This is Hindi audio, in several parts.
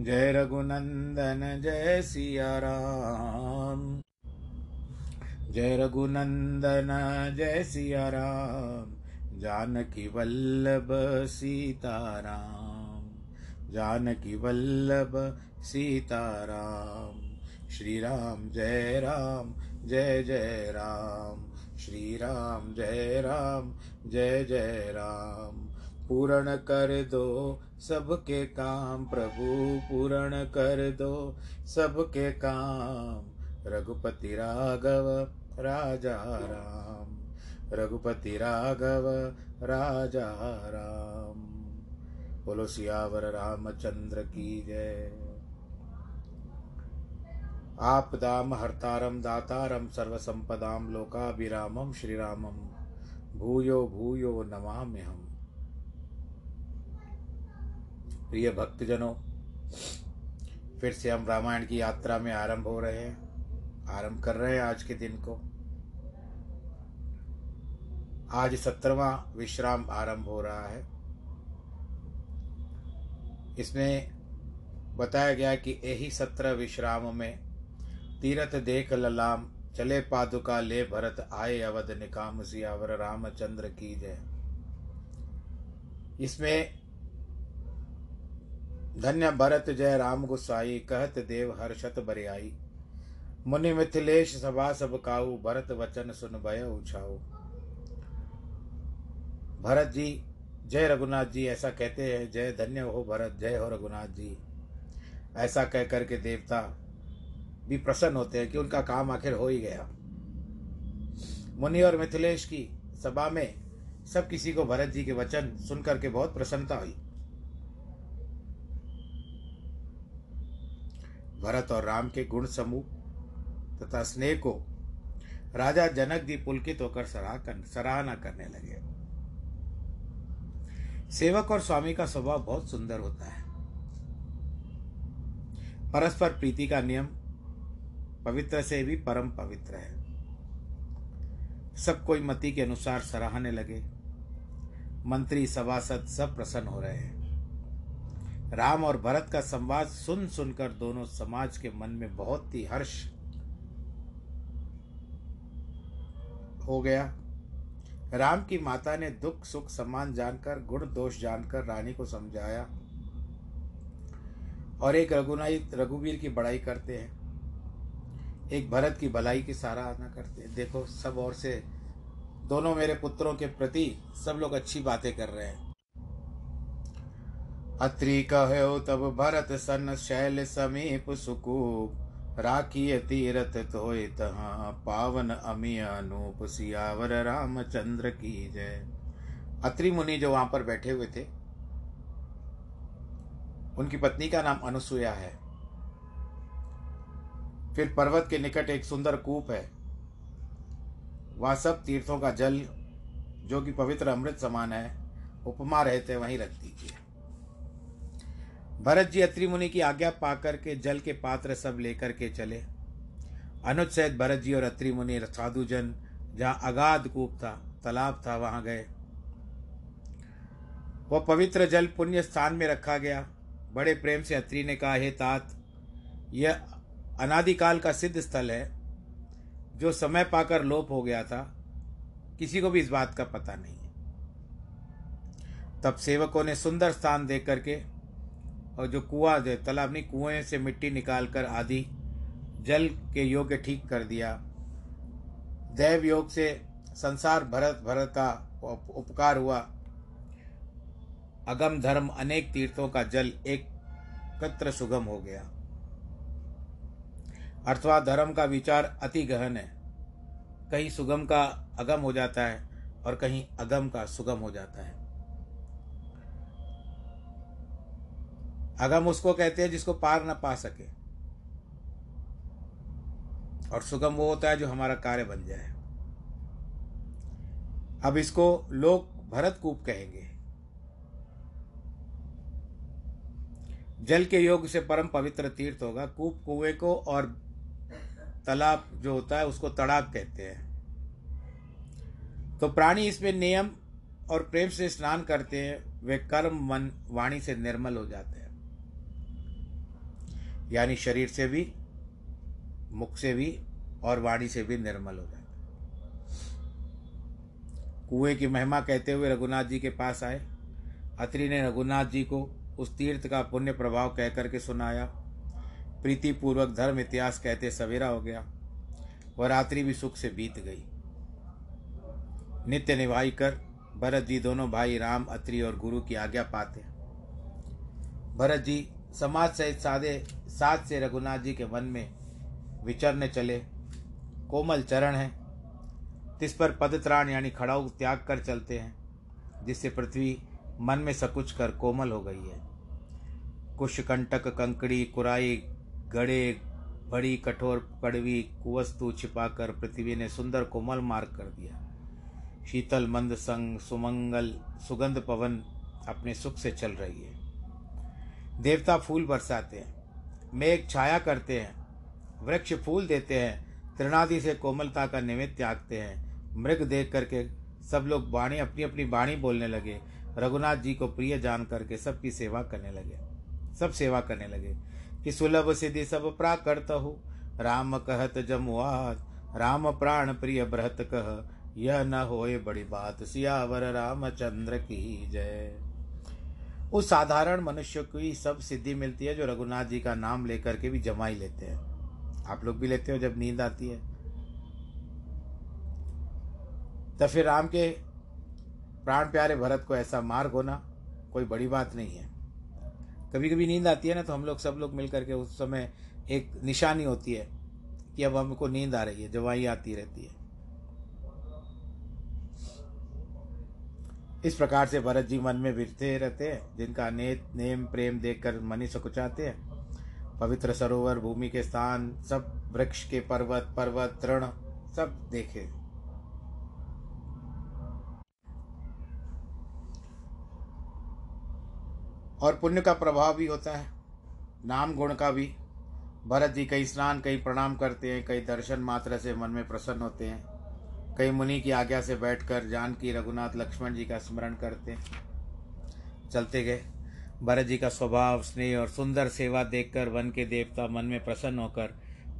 जय रघुनंदन, जय सिया राम जय रघुनंदन, जय सिया राम जानकी वल्लभ सीताराम। जानकी वल्लभ सीताराम। श्री राम जय राम, जय जय राम। श्री राम जय राम, जय जय राम। पूर्ण कर दो सबके काम प्रभु पूर्ण कर दो। सबके काम, रघुपति राघव, राजा राम। रघुपति राघव, राजा राम। बोलो सियावर रामचंद्र की जय। आपदाम हर्तारम दातारम सर्वसंपदाम लोकाभिरामम श्रीरामम भूयो भूयो नमाम्य हम प्रिय भक्तजनों, फिर से हम रामायण की यात्रा में आरंभ हो रहे हैं। आरंभ कर रहे हैं आज के दिन को। आज सत्रवा विश्राम आरंभ हो रहा है। इसमें बताया गया कि यही सत्रह विश्राम में तीरथ देख ललाम, चले पादुका ले भरत, आए अवध निकाम, सियावर रामचंद्र की जय। इसमें धन्य भरत जय राम गुसाई, कहत देव हर्षत बरियाई। मुनि मिथिलेश सभा सब काऊ, भरत वचन सुन भय उछाऊ। भरत जी, जय रघुनाथ जी, ऐसा कहते हैं, जय धन्य हो भरत, जय हो रघुनाथ जी। ऐसा कह करके देवता भी प्रसन्न होते हैं कि उनका काम आखिर हो ही गया। मुनि और मिथिलेश की सभा में सब किसी को भरत जी के वचन सुनकर के बहुत प्रसन्नता हुई। भरत और राम के गुण समूह तथा स्नेह को राजा जनक जी पुलकित होकर सराहना करने लगे। सेवक और स्वामी का स्वभाव बहुत सुंदर होता है। परस्पर प्रीति का नियम पवित्र से भी परम पवित्र है। सब कोई मति के अनुसार सराहने लगे। मंत्री, सभासद सब प्रसन्न हो रहे हैं। राम और भरत का संवाद सुन सुनकर दोनों समाज के मन में बहुत ही हर्ष हो गया। राम की माता ने दुख, सुख, सम्मान जानकर, गुण, दोष जानकर रानी को समझाया और एक रघुनाई, रघुवीर की बड़ाई करते हैं। एक भरत की भलाई की सराहना करते हैं। देखो, सब और से दोनों मेरे पुत्रों के प्रति सब लोग अच्छी बातें कर रहे हैं। अत्रि कहो तब भरत सन शैल समीप सुकूप। राखी तीरथ धोए तहाँ, पावन अमी अनूप, सियावर रामचंद्र की जय। अत्रि मुनि जो वहाँ पर बैठे हुए थे, उनकी पत्नी का नाम अनुसुया है। फिर पर्वत के निकट एक सुंदर कूप है। वह सब तीर्थों का जल, जो कि पवित्र अमृत समान है, उपमा रहते वहीं रख दीजिए। भरत जी अत्रि मुनि की आज्ञा पाकर के जल के पात्र सब लेकर के चले। अनुज सहित भरत जी और अत्रि मुनि साधुजन, जहाँ अगाध कूप था, तालाब था, वहाँ गए। वह पवित्र जल पुण्य स्थान में रखा गया। बड़े प्रेम से अत्रि ने कहा, हे तात, यह अनादिकाल का सिद्ध स्थल है, जो समय पाकर लोप हो गया था। किसी को भी इस बात का पता नहीं है। तब सेवकों ने सुंदर स्थान देख करके और जो कुआ तालाब नहीं, कुएँ से मिट्टी निकाल कर आदि जल के योग्य ठीक कर दिया। दैव योग से संसार भरत भरत का उपकार हुआ। अगम धर्म अनेक तीर्थों का जल एक कत्र सुगम हो गया। अर्थवा धर्म का विचार अति गहन है। कहीं सुगम का अगम हो जाता है और कहीं अगम का सुगम हो जाता है। अगम उसको कहते हैं जिसको पार न पा सके। और सुगम वो होता है जो हमारा कार्य बन जाए। अब इसको लोग भरत कूप कहेंगे। जल के योग से परम पवित्र तीर्थ होगा। कूप कुएँ को और तालाब जो होता है उसको तड़ाक कहते हैं। तो प्राणी इसमें नियम और प्रेम से स्नान करते हैं। वे कर्म मन वाणी से निर्मल हो जाते हैं। यानी शरीर से भी, मुख से भी और वाणी से भी निर्मल हो जाते कुएँ की महिमा कहते हुए रघुनाथ जी के पास आए। अत्रि ने रघुनाथ जी को उस तीर्थ का पुण्य प्रभाव कह करके सुनाया। प्रीतिपूर्वक धर्म इतिहास कहते सवेरा हो गया। वह रात्रि भी सुख से बीत गई। नित्य निभाई कर भरत जी दोनों भाई राम, अत्रि और गुरु की आज्ञा पाते भरत जी समाज सहित सादे साथ से रघुनाथ जी के वन में विचरने चले। कोमल चरण है। तिस पर पदत्राण यानी खड़ाऊ त्याग कर चलते हैं, जिससे पृथ्वी मन में सकुच कर कोमल हो गई है। कुश कंटक, कंकड़ी, कुराई, गड़े, बड़ी, कठोर, कड़वी, कुवस्तु छिपाकर पृथ्वी ने सुंदर कोमल मार्ग कर दिया। शीतल, मंद संग, सुमंगल, सुगंध पवन अपने सुख से चल रही है। देवता फूल बरसाते हैं। मेघ छाया करते हैं। वृक्ष फूल देते हैं। तृणादि से कोमलता का निमित्त त्यागते हैं। मृग देख करके सब लोग बाणी अपनी अपनी बाणी बोलने लगे। रघुनाथ जी को प्रिय जान करके सबकी सेवा करने लगे। सब सेवा करने लगे। कि सुलभ सिद्धि सब प्राकृत हो। राम कहत जमुआत राम प्राण प्रिय बृहत कह। यह न होए बड़ी बात, सियावर रामचंद्र की जय। उस साधारण मनुष्य को ही सब सिद्धि मिलती है, जो रघुनाथ जी का नाम लेकर के भी जमा ही लेते हैं। आप लोग भी लेते हो जब नींद आती है। तो फिर राम के प्राण प्यारे भरत को ऐसा मार्ग होना कोई बड़ी बात नहीं है। कभी कभी नींद आती है ना तो हम लोग सब लोग मिल करके उस समय एक निशानी होती है कि अब हमको नींद आ रही है, जवाई आती रहती है। इस प्रकार से भरत जी मन में बिरते रहते हैं जिनका ने, नेम प्रेम देखकर मन सकुचाते हैं। पवित्र सरोवर भूमि के स्थान सब वृक्ष के पर्वत पर्वत तृण सब देखे। और पुण्य का प्रभाव भी होता है नाम गुण का भी। भरत जी कई स्नान कई प्रणाम करते हैं कई दर्शन मात्र से मन में प्रसन्न होते हैं। कई मुनि की आज्ञा से बैठकर जानकी रघुनाथ लक्ष्मण जी का स्मरण करते, चलते गए। भरत जी का स्वभाव, स्नेह और सुंदर सेवा देखकर वन के देवता मन में प्रसन्न होकर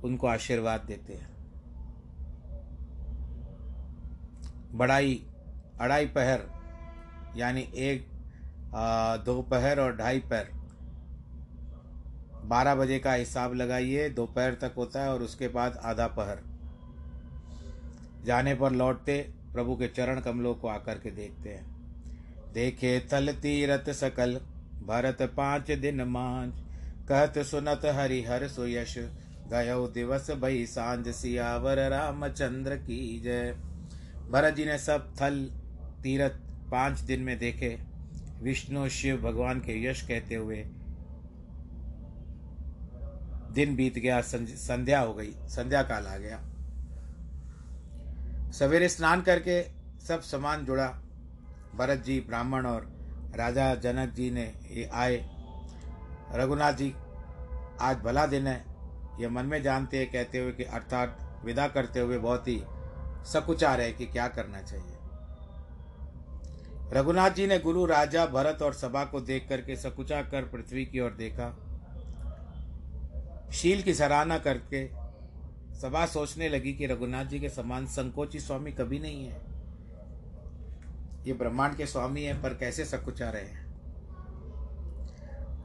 उनको आशीर्वाद देते हैं। बड़ाई, अढ़ाई पहर, यानी एक दोपहर और ढाई पहर बारह बजे का हिसाब लगाइए, दोपहर तक होता है और उसके बाद आधा पहर। जाने पर लौटते प्रभु के चरण कमलों को आकर के देखते हैं। देखे थल तीरथ सकल, भरत पाँच दिन मांझ। कहत सुनत हरि हर सुयश गयो दिवस भई साँझ सियावर रामचंद्र की जय। भरत जी ने सब थल तीरथ पाँच दिन में देखे। विष्णु शिव भगवान के यश कहते हुए दिन बीत गया संध्या हो गई, संध्या काल आ गया। सवेरे स्नान करके सब सामान जुड़ा। भरत जी, ब्राह्मण और राजा जनक जी ने ये आए। रघुनाथ जी, आज भला दिन है। ये मन में जानते हैं, कहते हुए कि अर्थात विदा करते हुए बहुत ही सकुचा रहे कि क्या करना चाहिए। रघुनाथ जी ने गुरु, राजा, भरत और सभा को देख करके सकुचा कर पृथ्वी की ओर देखा। शील की सराहना करके सभा सोचने लगी कि रघुनाथ जी के समान संकोची स्वामी कभी नहीं है। ये ब्रह्मांड के स्वामी हैं, पर कैसे सकुचा रहे हैं?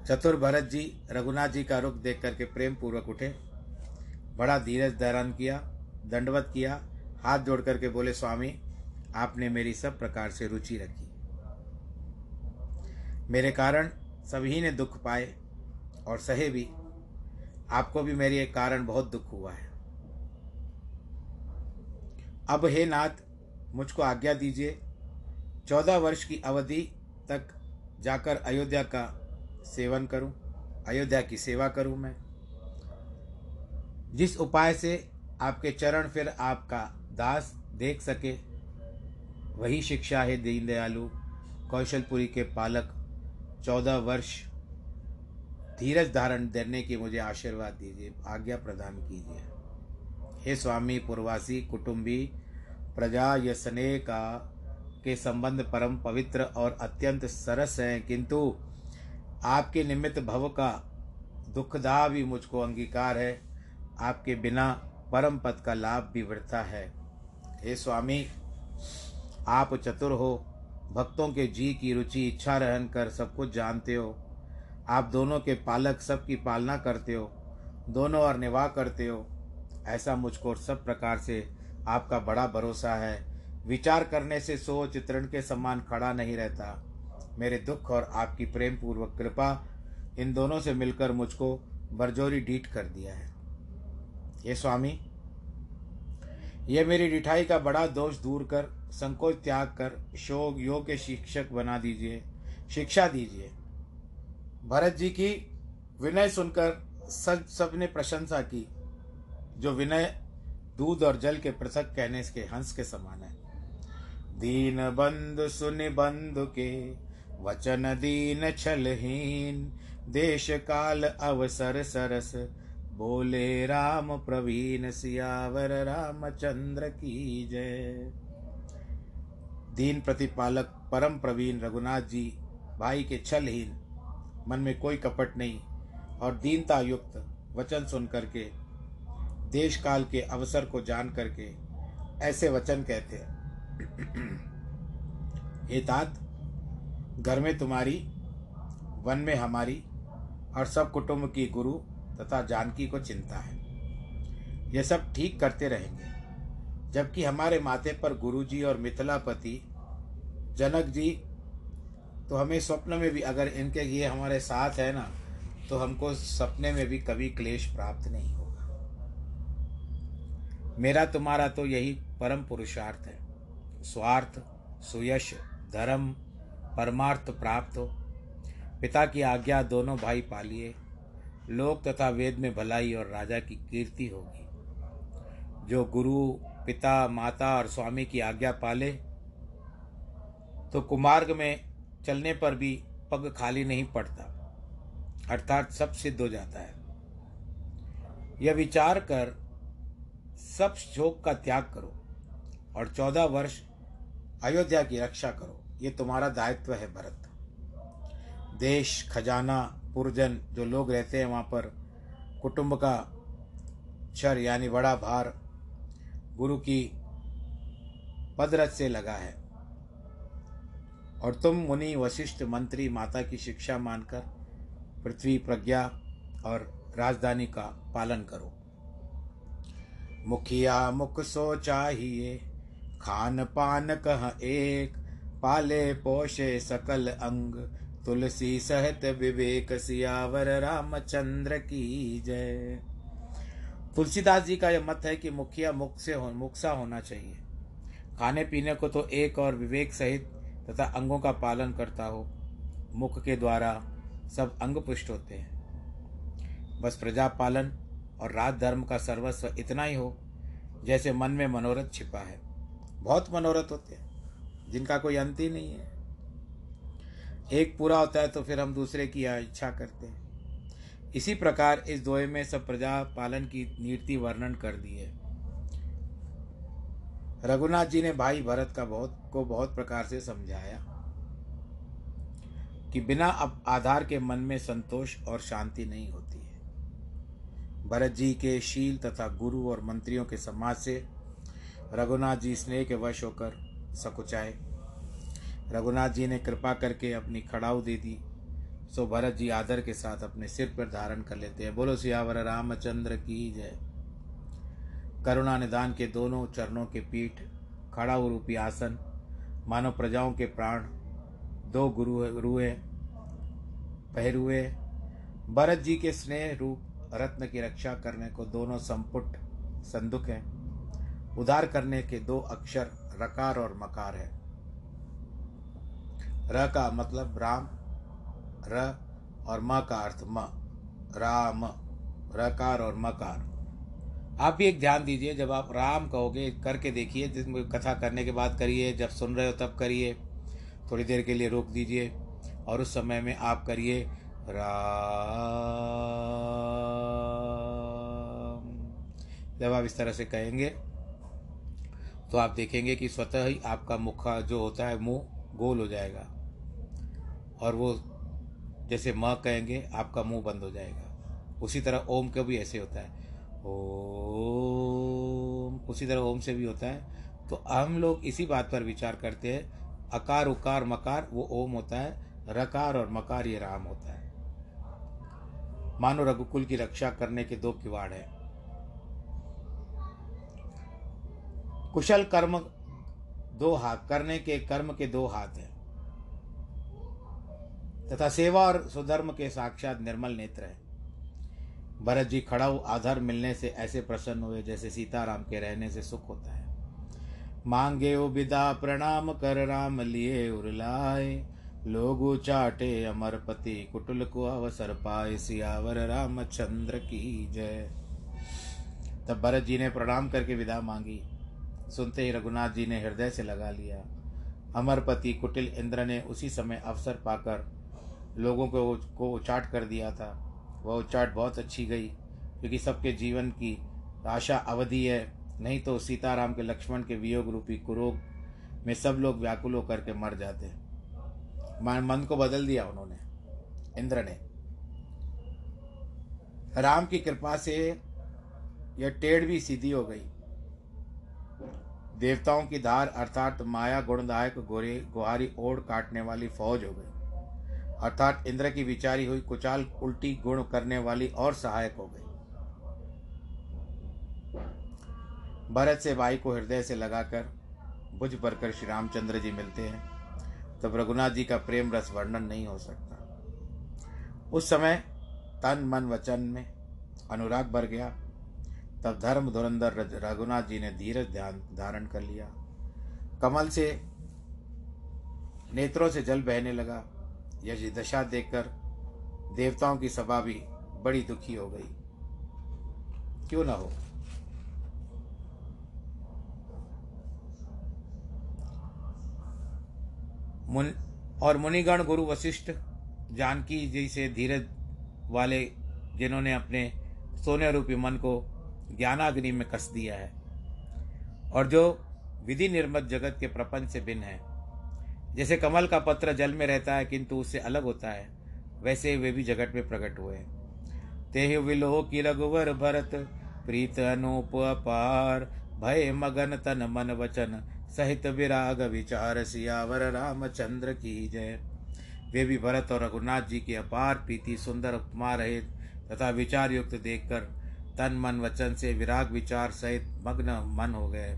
चतुर भरत जी, रघुनाथ जी का रुख देख करके प्रेम पूर्वक उठे। बड़ा धीरज धारण किया, दंडवत किया, हाथ जोड़ करके बोले, स्वामी, आपने मेरी सब प्रकार से रुचि रखी। मेरे कारण सभी ने दुख पाए और सहे भी। आपको भी मेरे कारण बहुत दुख हुआ है। अब हे नाथ, मुझको आज्ञा दीजिए, चौदह वर्ष की अवधि तक जाकर अयोध्या का सेवन करूँ, अयोध्या की सेवा करूँ मैं। जिस उपाय से आपके चरण फिर आपका दास देख सके, वही शिक्षा है दीनदयालु कौशलपुरी के पालक, चौदह वर्ष धीरज धारण देने की मुझे आशीर्वाद दीजिए, आज्ञा प्रदान कीजिए। हे स्वामी, पूर्वासी, कुटुंबी प्रजा या स्नेह का, के संबंध परम पवित्र और अत्यंत सरस हैं, किंतु आपके निमित्त भव का दुखदा भी मुझको अंगीकार है। आपके बिना परम पद का लाभ भी वृथा है। हे स्वामी, आप चतुर हो, भक्तों के जी की रुचि, इच्छा रहन कर सब कुछ जानते हो। आप दोनों के पालक सबकी पालना करते हो, दोनों और निवाह करते हो। ऐसा मुझको सब प्रकार से आपका बड़ा भरोसा है। विचार करने से सोच, चित्रण के समान खड़ा नहीं रहता। मेरे दुख और आपकी प्रेम पूर्वक कृपा इन दोनों से मिलकर मुझको बरजोरी डीट कर दिया है। ये स्वामी यह मेरी डिठाई का बड़ा दोष दूर कर, संकोच त्याग कर, शोक, योग के शिक्षक बना दीजिए, शिक्षा दीजिए। भरत जी की विनय सुनकर सब सबने प्रशंसा की। जो विनय दूध और जल के पृथक कहने के हंस के समान है। दीन बंधु सुन बंधु के, वचन दीन छलहीन। देश काल अवसर सरस, बोले राम प्रवीण सियावर, रामचंद्र की जय। दीन प्रतिपालक परम प्रवीण रघुनाथ जी, भाई के छलहीन, मन में कोई कपट नहीं, और दीनता युक्त, वचन सुन करके देश काल के अवसर को जान करके ऐसे वचन कहते हैं। हे तात, घर में तुम्हारी, वन में हमारी और सब कुटुंब की गुरु तथा जानकी को चिंता है। ये सब ठीक करते रहेंगे, जबकि हमारे माथे पर गुरुजी और मिथिलापति, जनक जी तो हमें स्वप्न में भी अगर इनके ये हमारे साथ है ना तो हमको सपने में भी कभी क्लेश प्राप्त नहीं। मेरा तुम्हारा तो यही परम पुरुषार्थ है। स्वार्थ, सुयश, धर्म, परमार्थ प्राप्त हो। पिता की आज्ञा दोनों भाई पालिए। लोक तथा वेद में भलाई और राजा की कीर्ति होगी। जो गुरु, पिता, माता और स्वामी की आज्ञा पाले तो कुमार्ग में चलने पर भी पग खाली नहीं पड़ता। अर्थात सब सिद्ध हो जाता है। यह विचार कर सब शोक का त्याग करो और चौदह वर्ष अयोध्या की रक्षा करो। ये तुम्हारा दायित्व है भरत। देश, खजाना, पुरजन जो लोग रहते हैं वहाँ पर, कुटुंब का क्षर यानी बड़ा भार गुरु की पदरथ से लगा है। और तुम मुनि, वशिष्ठ, मंत्री, माता की शिक्षा मानकर पृथ्वी प्रज्ञा और राजधानी का पालन करो। मुखिया मुख सो चाहिए। खान पान कह एक, पाले पोषे सकल अंग। तुलसी सहित विवेक सियावर रामचंद्र की जय। तुलसीदास जी का यह मत है कि मुखिया मुख से हो मुख सा होना चाहिए। खाने पीने को तो एक और विवेक सहित तथा अंगों का पालन करता हो। मुख के द्वारा सब अंग पुष्ट होते हैं। बस प्रजा पालन और राज धर्म का सर्वस्व इतना ही हो, जैसे मन में मनोरथ छिपा है। बहुत मनोरथ होते हैं, जिनका कोई अंत ही नहीं है। एक पूरा होता है तो फिर हम दूसरे की इच्छा करते हैं। इसी प्रकार इस दोहे में सब प्रजा पालन की नीति वर्णन कर दी है। रघुनाथ जी ने भाई भरत का बहुत, को बहुत प्रकार से समझाया कि बिना आधार के मन में संतोष और शांति नहीं होती। भरत जी के शील तथा गुरु और मंत्रियों के समाज से रघुनाथ जी स्नेह के वश होकर सकुचाए। रघुनाथ जी ने कृपा करके अपनी खड़ाऊ दे दी। सो भरत जी आदर के साथ अपने सिर पर धारण कर लेते हैं। बोलो, सियावर, रामचंद्र की जय। करुणा निदान के दोनों चरणों के पीठ खड़ा रूपी आसन, मानव प्रजाओं के प्राण, दो गुरु रुए पहरुए भरत जी के स्नेह रूप रत्न की रक्षा करने को दोनों संपुट संदुक हैं। उधार करने के दो अक्षर रकार और मकार है। र का मतलब राम, र और म का अर्थ म। राम, रकार और मकार। आप भी एक ध्यान दीजिए, जब आप राम कहोगे, करके देखिए जिसमें कथा करने के बाद करिए, जब सुन रहे हो तब करिए। थोड़ी देर के लिए रोक दीजिए और उस समय में आप करिए राम। जब आप इस तरह से कहेंगे तो आप देखेंगे कि स्वतः ही आपका मुख जो होता है मुँह गोल हो जाएगा। और वो जैसे म कहेंगे, आपका मुँह बंद हो जाएगा। उसी तरह ओम का भी ऐसे होता है। ओम, उसी तरह ओम से भी होता है। तो हम लोग इसी बात पर विचार करते हैं। अकार, उकार, मकार, वो ओम होता है। रकार और मकार, ये राम होता है। मानो रघुकुल की रक्षा करने के दो किवाड़ है। कुशल कर्म दो हाथ, करने के कर्म के दो हाथ हैं। तथा सेवा और सुधर्म के साक्षात निर्मल नेत्र है। भरत जी खड़ा आधार मिलने से ऐसे प्रसन्न हुए जैसे सीताराम के रहने से सुख होता है। मांगे विदा, प्रणाम कर राम, लिए उर्लाए लोग चाटे अमरपति कुटुल को अवसर पाए सियावर रामचंद्र की जय। तब भरत जी ने प्रणाम करके विदा मांगी। सुनते ही रघुनाथ जी ने हृदय से लगा लिया। अमरपति कुटिल इंद्र ने उसी समय अवसर पाकर लोगों को को उचाट कर दिया था। वह उचाट बहुत अच्छी गई, क्योंकि सबके जीवन की आशा अवधि है। नहीं तो सीताराम के लक्ष्मण के वियोग रूपी कुरोग में सब लोग व्याकुल होकर के मर जाते। मन को बदल दिया उन्होंने, इंद्र ने। राम की कृपा से यह टेढ़ भी सीधी हो गई। देवताओं की धार अर्थात माया गुणदायक गोरे गुहारी ओढ़ काटने वाली फौज हो गई। अर्थात इंद्र की विचारी हुई कुचाल उल्टी गुण करने वाली और सहायक हो गई। भरत से भाई को हृदय से लगाकर बुझ भरकर श्री रामचंद्र जी मिलते हैं। तब रघुनाथ जी का प्रेम रस वर्णन नहीं हो सकता। उस समय तन मन वचन में अनुराग भर गया। तब धर्म धुरंधर रघुनाथ जी ने धीरज ध्यान धारण कर लिया। कमल से नेत्रों से जल बहने लगा। यह दशा देखकर देवताओं की सभा भी बड़ी दुखी हो गई। क्यों ना हो? मुन, और मुनिगण गुरु वशिष्ठ जानकी जी से धीरज वाले जिन्होंने अपने सोने रूपी मन को ज्ञानाग्नि में कस दिया है, और जो विधि निर्मत जगत के प्रपंच से भिन्न है। जैसे कमल का पत्र जल में रहता है, किंतु उससे अलग होता है, वैसे वे भी जगत में प्रकट हुए ते विलो की रघुवर भरत, प्रीत अनूप अपार, भय मगन तन मन वचन सहित विराग विचार सियावर रामचंद्र की जय। वे भी भरत और रघुनाथ जी की अपार प्रीति सुंदर उपमा रहित तथा विचार युक्त देखकर तन मन वचन से विराग विचार सहित मग्न मन हो गए।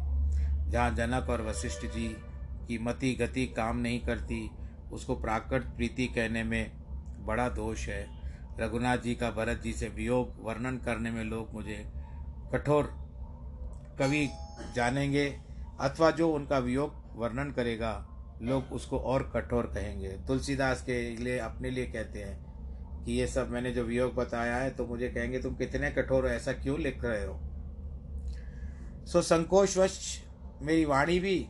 जहाँ जनक और वशिष्ठ जी की मति गति काम नहीं करती, उसको प्राकृत प्रीति कहने में बड़ा दोष है। रघुनाथ जी का भरत जी से वियोग वर्णन करने में लोग मुझे कठोर कवि जानेंगे अथवा जो उनका वियोग वर्णन करेगा, लोग उसको और कठोर कहेंगे। तुलसीदास के लिए, अपने लिए कहते हैं कि ये सब मैंने जो वियोग बताया है तो मुझे कहेंगे, तुम कितने कठोर हो, ऐसा क्यों लिख रहे हो? सो संकोचवश मेरी वाणी भी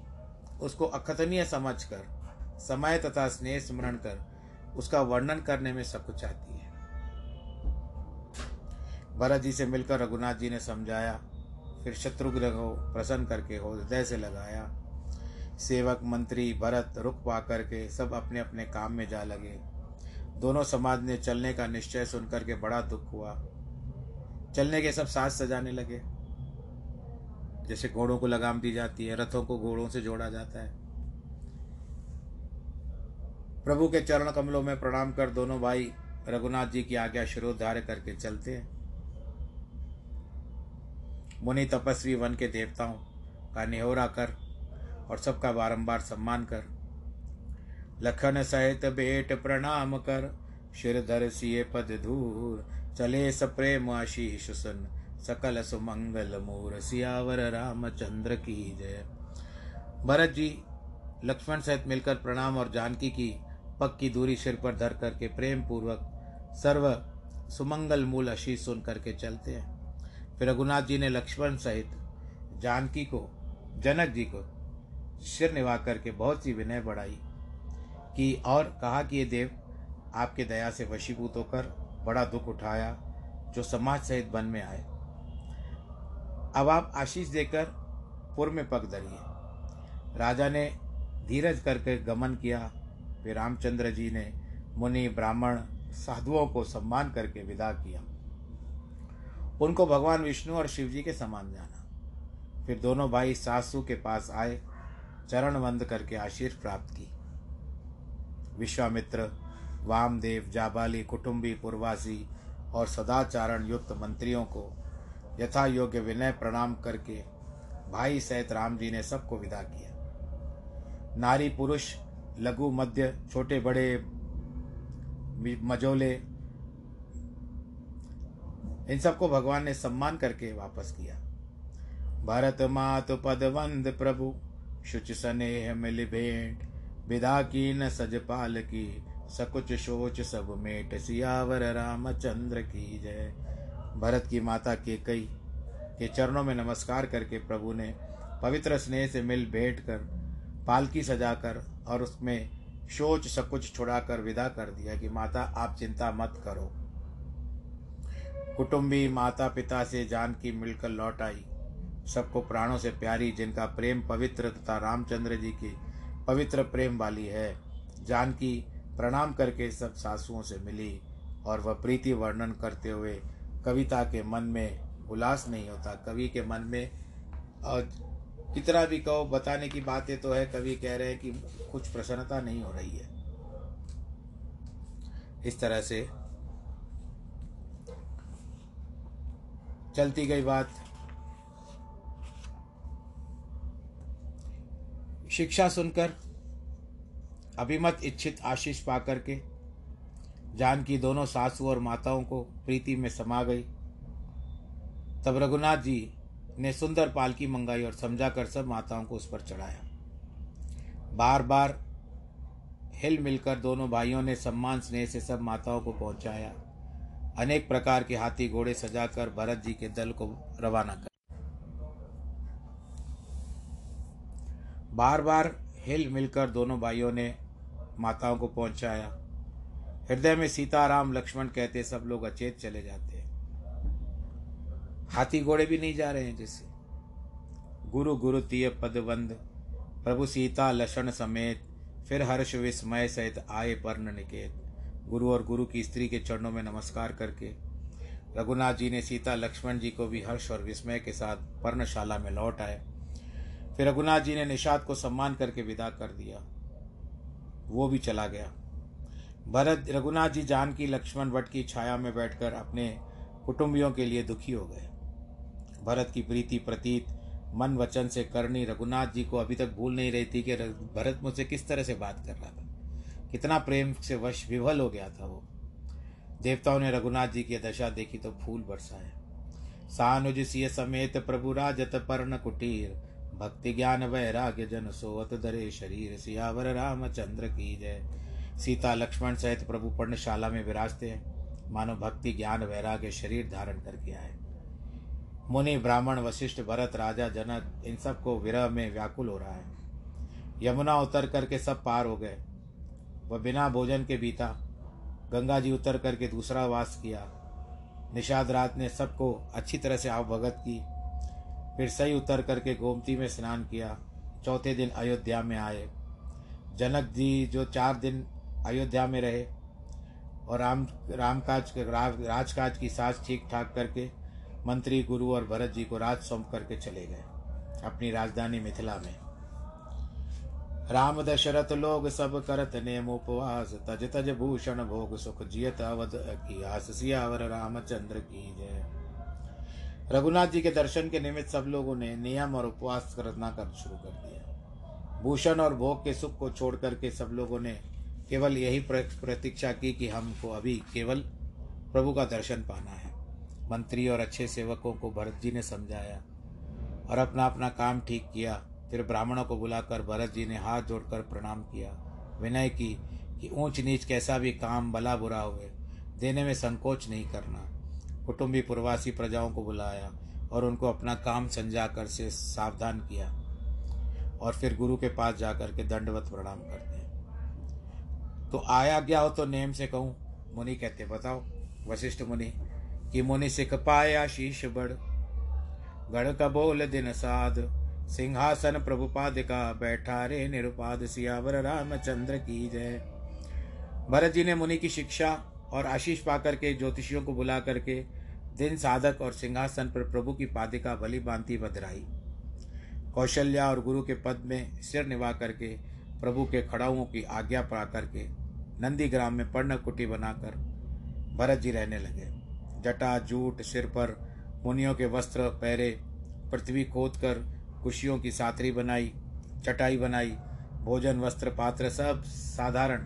उसको अकथनीय समझ कर समय तथा स्नेह स्मरण कर, उसका वर्णन करने में सब कुछ आती है। भरत जी से मिलकर रघुनाथ जी ने समझाया फिर शत्रुघ्न को प्रसन्न करके हो, हृदय से लगाया। सेवक, मंत्री, भरत रुक पा करके सब अपने अपने काम में जा लगे। दोनों समाज ने चलने का निश्चय सुनकर के बड़ा दुख हुआ। चलने के सब साथ सजाने लगे। जैसे घोड़ों को लगाम दी जाती है, रथों को घोड़ों से जोड़ा जाता है। प्रभु के चरण कमलों में प्रणाम कर दोनों भाई रघुनाथ जी की आज्ञा शिरोधार्य करके चलते हैं। मुनि तपस्वी वन के देवताओं का निहोरा कर और सबका बारंबार सम्मान कर। लखन सहित बेट प्रणाम कर। शिर धर सिए पद धूर। चले सप्रेम आशीष सुन। सकल सुमंगल मूर। सियावर रामचंद्र की जय। भरत जी, लक्ष्मण सहित मिलकर प्रणाम और जानकी की पग की दूरी सिर पर धर करके प्रेम पूर्वक सर्व सुमंगल मूल आशीष सुन करके चलते हैं। फिर रघुनाथ जी ने लक्ष्मण सहित जानकी को, जनक जी को सिर निभा करके बहुत सी विनय बढ़ाई कि और कहा कि ये देव, आपके दया से वशीभूत होकर बड़ा दुख उठाया जो समाज सहित वन में आए। अब आप आशीष देकर पूर्व में पग धरिए। राजा ने धीरज करके गमन किया। फिर रामचंद्र जी ने मुनि, ब्राह्मण, साधुओं को सम्मान करके विदा किया। उनको भगवान विष्णु और शिव जी के समान जाना। फिर दोनों भाई सासू के पास आए चरण बंद करके आशीष प्राप्त की। विश्वामित्र, वामदेव, जाबाली, कुटुंबी, पूर्वासी और सदाचारण युक्त मंत्रियों को यथा योग्य विनय प्रणाम करके भाई सहित राम जी ने सबको विदा किया। नारी पुरुष, लघु, मध्य, छोटे, बड़े, मजोले इन सबको भगवान ने सम्मान करके वापस किया। भरत मात पद वंद प्रभु, शुच स्नेह मिल भेंट, विदा की न सज पाल की, सकुच शोच सब मेट, सियावर रामचंद्र की जय। भरत की माता के कई के चरणों में नमस्कार करके प्रभु ने पवित्र स्नेह से मिल भेंट कर, पालकी सजाकर और उसमें शोच सकुच छुड़ाकर विदा कर दिया कि माता, आप चिंता मत करो। कुटुंबी माता पिता से जानकी मिलकर लौट आई। सबको प्राणों से प्यारी, जिनका प्रेम पवित्र तथा रामचंद्र जी की पवित्र प्रेम वाली है जानकी प्रणाम करके सब सासुओं से मिली और वह प्रीति वर्णन करते हुए कविता के मन में उल्लास नहीं होता। कवि के मन में और कितना भी कहो, बताने की बातें तो है, कवि कह रहे हैं कि कुछ प्रसन्नता नहीं हो रही है। इस तरह से चलती गई बात। शिक्षा सुनकर अभिमत इच्छित आशीष पाकर के जानकी दोनों सासू और माताओं को प्रीति में समा गई। तब रघुनाथ जी ने सुंदर पालकी मंगाई और समझा कर सब माताओं को उस पर चढ़ाया। बार बार हिल मिलकर दोनों भाइयों ने सम्मान स्नेह से सब माताओं को पहुँचाया। अनेक प्रकार के हाथी घोड़े सजाकर भरत जी के दल को रवाना कर बार बार हिल मिलकर दोनों भाइयों ने माताओं को पहुँचाया। हृदय में सीताराम, लक्ष्मण कहते, सब लोग अचेत चले जाते हैं। हाथी घोड़े भी नहीं जा रहे हैं जैसे। गुरु गुरु तीय पदवंद प्रभु सीता लक्षण समेत, फिर हर्ष विस्मय सहित आए पर्ण निकेत। गुरु और गुरु की स्त्री के चरणों में नमस्कार करके रघुनाथ जी ने सीता लक्ष्मण जी को भी हर्ष और विस्मय के साथ पर्णशाला में लौट आए। फिर रघुनाथ जी ने निषाद को सम्मान करके विदा कर दिया। वो भी चला गया। भरत, रघुनाथ जी जानकी लक्ष्मण वट की छाया में बैठकर अपने कुटुंबियों के लिए दुखी हो गए। भरत की प्रीति प्रतीत, मन वचन से करनी रघुनाथ जी को अभी तक भूल नहीं रही थी कि भरत मुझसे किस तरह से बात कर रहा था। कितना प्रेम से वश विवल हो गया था वो। देवताओं ने रघुनाथ जी की दशा देखी तो फूल बरसाए। सानुज सिय समेत प्रभु राजत पर्ण कुटीर, भक्ति ज्ञान वैराग्य जन सोवत दरे शरीर, सियावर रामचंद्र की जय। सीता लक्ष्मण सहित प्रभु पर्णशाला में विराजते हैं। मानो भक्ति, ज्ञान, वैराग्य, शरीर धारण करके आए। मुनि, ब्राह्मण, वशिष्ठ, भरत, राजा, जनक, इन सबको विरह में व्याकुल हो रहा है। यमुना उतर करके सब पार हो गए। वह बिना भोजन के बीता। गंगा जी उतर करके दूसरा वास किया। निषाद रात ने सबको अच्छी तरह से आवभगत की। फिर सही उतर करके गोमती में स्नान किया। चौथे दिन अयोध्या में आए। जनक जी जो चार दिन अयोध्या में रहे और राम, रामकाज राजकाज की सास ठीक ठाक करके मंत्री, गुरु और भरत जी को राज सौंप करके चले गए। अपनी राजधानी मिथिला में। राम दशरथ लोग सब करत नेम उपवास। तज तज भूषण भोग सुख जियत अवध की आस। सियावर रामचंद्र की जय। रघुनाथ जी के दर्शन के निमित्त सब लोगों ने नियम और उपवास करना कर शुरू कर दिया। भूषण और भोग के सुख को छोड़ करके सब लोगों ने केवल यही प्रतीक्षा की कि हमको अभी केवल प्रभु का दर्शन पाना है। मंत्री और अच्छे सेवकों को भरत जी ने समझाया और अपना अपना काम ठीक किया। फिर ब्राह्मणों को बुलाकर भरत जी ने हाथ जोड़कर प्रणाम किया। विनय की कि ऊंच नीच कैसा भी काम भला बुरा हुए, देने में संकोच नहीं करना। कुटुंबी प्रवासी प्रजाओं को बुलाया और उनको अपना काम समझा कर से सावधान किया और फिर गुरु के पास जाकर के दंडवत प्रणाम करते हैं। तो आया गया हो तो नेम से कहूँ? मुनि कहते, बताओ, वशिष्ठ मुनि, कि मुनि सिख पाया शीश बड़ गढ़ का बोल दिन साध सिंहासन प्रभु का बैठा रे निरुपाद सियावर रामचंद्र की जय। भरत जी ने मुनि की शिक्षा और आशीष पाकर के ज्योतिषियों को बुला करके दिन साधक और सिंहासन पर प्रभु की पादिका भली बांति बधराई कौशल्या और गुरु के पद में सिर निभा करके प्रभु के खड़ाओं की आज्ञा पा करके नंदी ग्राम में पर्ण कुटी बनाकर भरत जी रहने लगे। जटा, जूट, सिर पर मुनियों के वस्त्र पहरे पृथ्वी खोद कर खुशियों की सातरी बनाई, चटाई बनाई, भोजन, वस्त्र, पात्र सब साधारण।